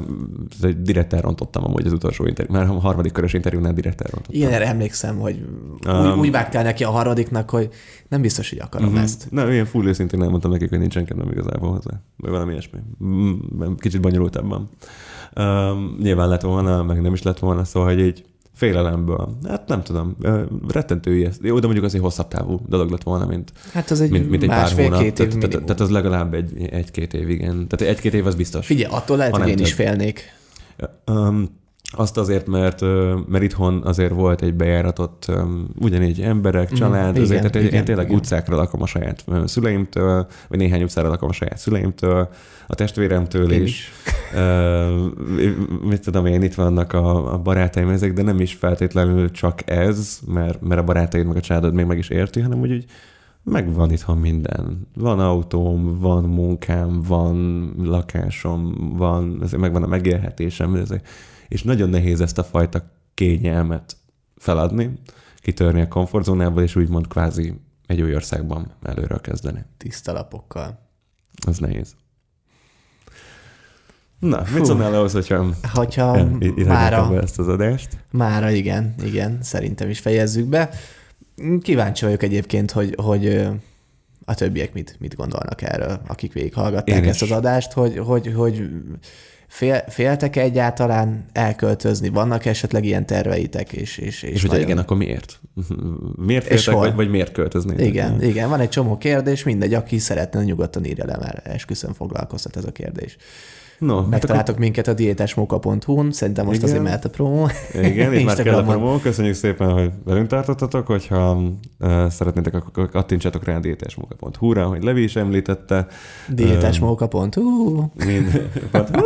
direkt elrontottam amúgy az utolsó interjú. Már a harmadik körös interjúnál direkt elrontottam. Igen, erre emlékszem, hogy úgy, Um, úgy vágtál neki a harmadiknak, hogy nem biztos, hogy akarom Mhm. ezt. Nem, ilyen full őszintén elmondtam nekik, hogy nincsen kedvem igazából hozzá. Vagy valami ilyesmi. Mm, Kicsit bonyolultabban. Um, nyilván lett volna, meg nem is lett volna, szóval, hogy így félelemből. Hát nem tudom, rettentő ijesztő. Jó, de mondjuk az egy hosszabb távú dolog lett volna, mint, Hát az egy, mint, mint egy pár hónap. másfél-két év Tehát, tehát, az legalább egy, egy-két év, igen. Tehát egy-két év az biztos. Figyelj, attól lehet, Ha hogy én is félnék. Um, azt azért, mert, mert itthon azért volt egy bejáratott um, ugyanígy emberek, Mm, család, igen, azért, tehát én- igen, én tényleg igen. utcákra lakom a saját szüleimtől, vagy néhány utcára lakom a saját szüleimtől, a testvéremtől Én is. is. Mit tudom én, itt vannak a, a barátaim ezek, de nem is feltétlenül csak ez, mert, mert a barátaid meg a családod még meg is érti, hanem úgy, hogy megvan itthon minden. Van autóm, van munkám, van lakásom, van, ezért megvan a megélhetésem, ezek. És nagyon nehéz ezt a fajta kényelmet feladni, kitörni a komfortzónából, és úgymond kvázi egy új országban előről kezdeni. Tiszta lapokkal. Az nehéz. Na, Fú. mit szólnál ahhoz, hogyha Hogyha mára, ezt az adást? mára igen, igen, szerintem is fejezzük be. Kíváncsi vagyok egyébként, hogy, hogy a többiek mit, mit gondolnak erről, akik végighallgatták Én ezt is. az adást, hogy, hogy, hogy fél, féltek egyáltalán elköltözni, vannak esetleg ilyen terveitek, és, és, és, És nagyon- igen, akkor miért? Miért És féltek, hol? vagy, vagy miért költözni? Igen, igen, van egy csomó kérdés, mindegy, aki szeretne, nyugodtan írja le, mert esküszöm foglalkoztat ez a kérdés. No, hát akkor, Megtaláltok minket a diétásmunka.hu-n, szerintem most Igen. azért mehet a promó. igen, itt már kell a promó. Köszönjük szépen, hogy velünk tartottatok, hogyha uh, szeretnétek, akkor kattintsatok rá a diétásmunka.hu-ra, hogy Levi is említette. Diétásmunka.hu Minden,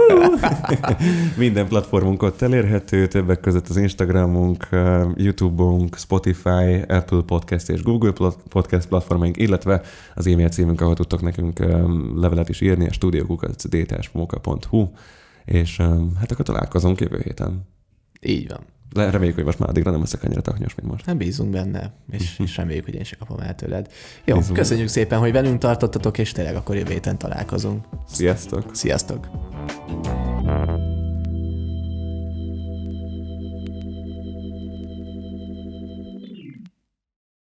minden platformunk ott elérhető, többek között az Instagramunk, YouTube-unk, Spotify, Apple Podcast és Google Podcast platformaink, illetve az e-mail címünk, ahol tudtok nekünk levelet is írni, a stúdiókukat détásmunka.hu, és hát akkor találkozunk jövő héten. Így van. Le- Reméljük, hogy most már addigra nem leszek annyira taknyos, mint most. Nem bízunk benne, és, és reméljük, hogy én se kapom el tőled. Jó, Bízunk. köszönjük szépen, hogy velünk tartottatok, és tényleg akkor jövő héten találkozunk. Sziasztok! Sziasztok!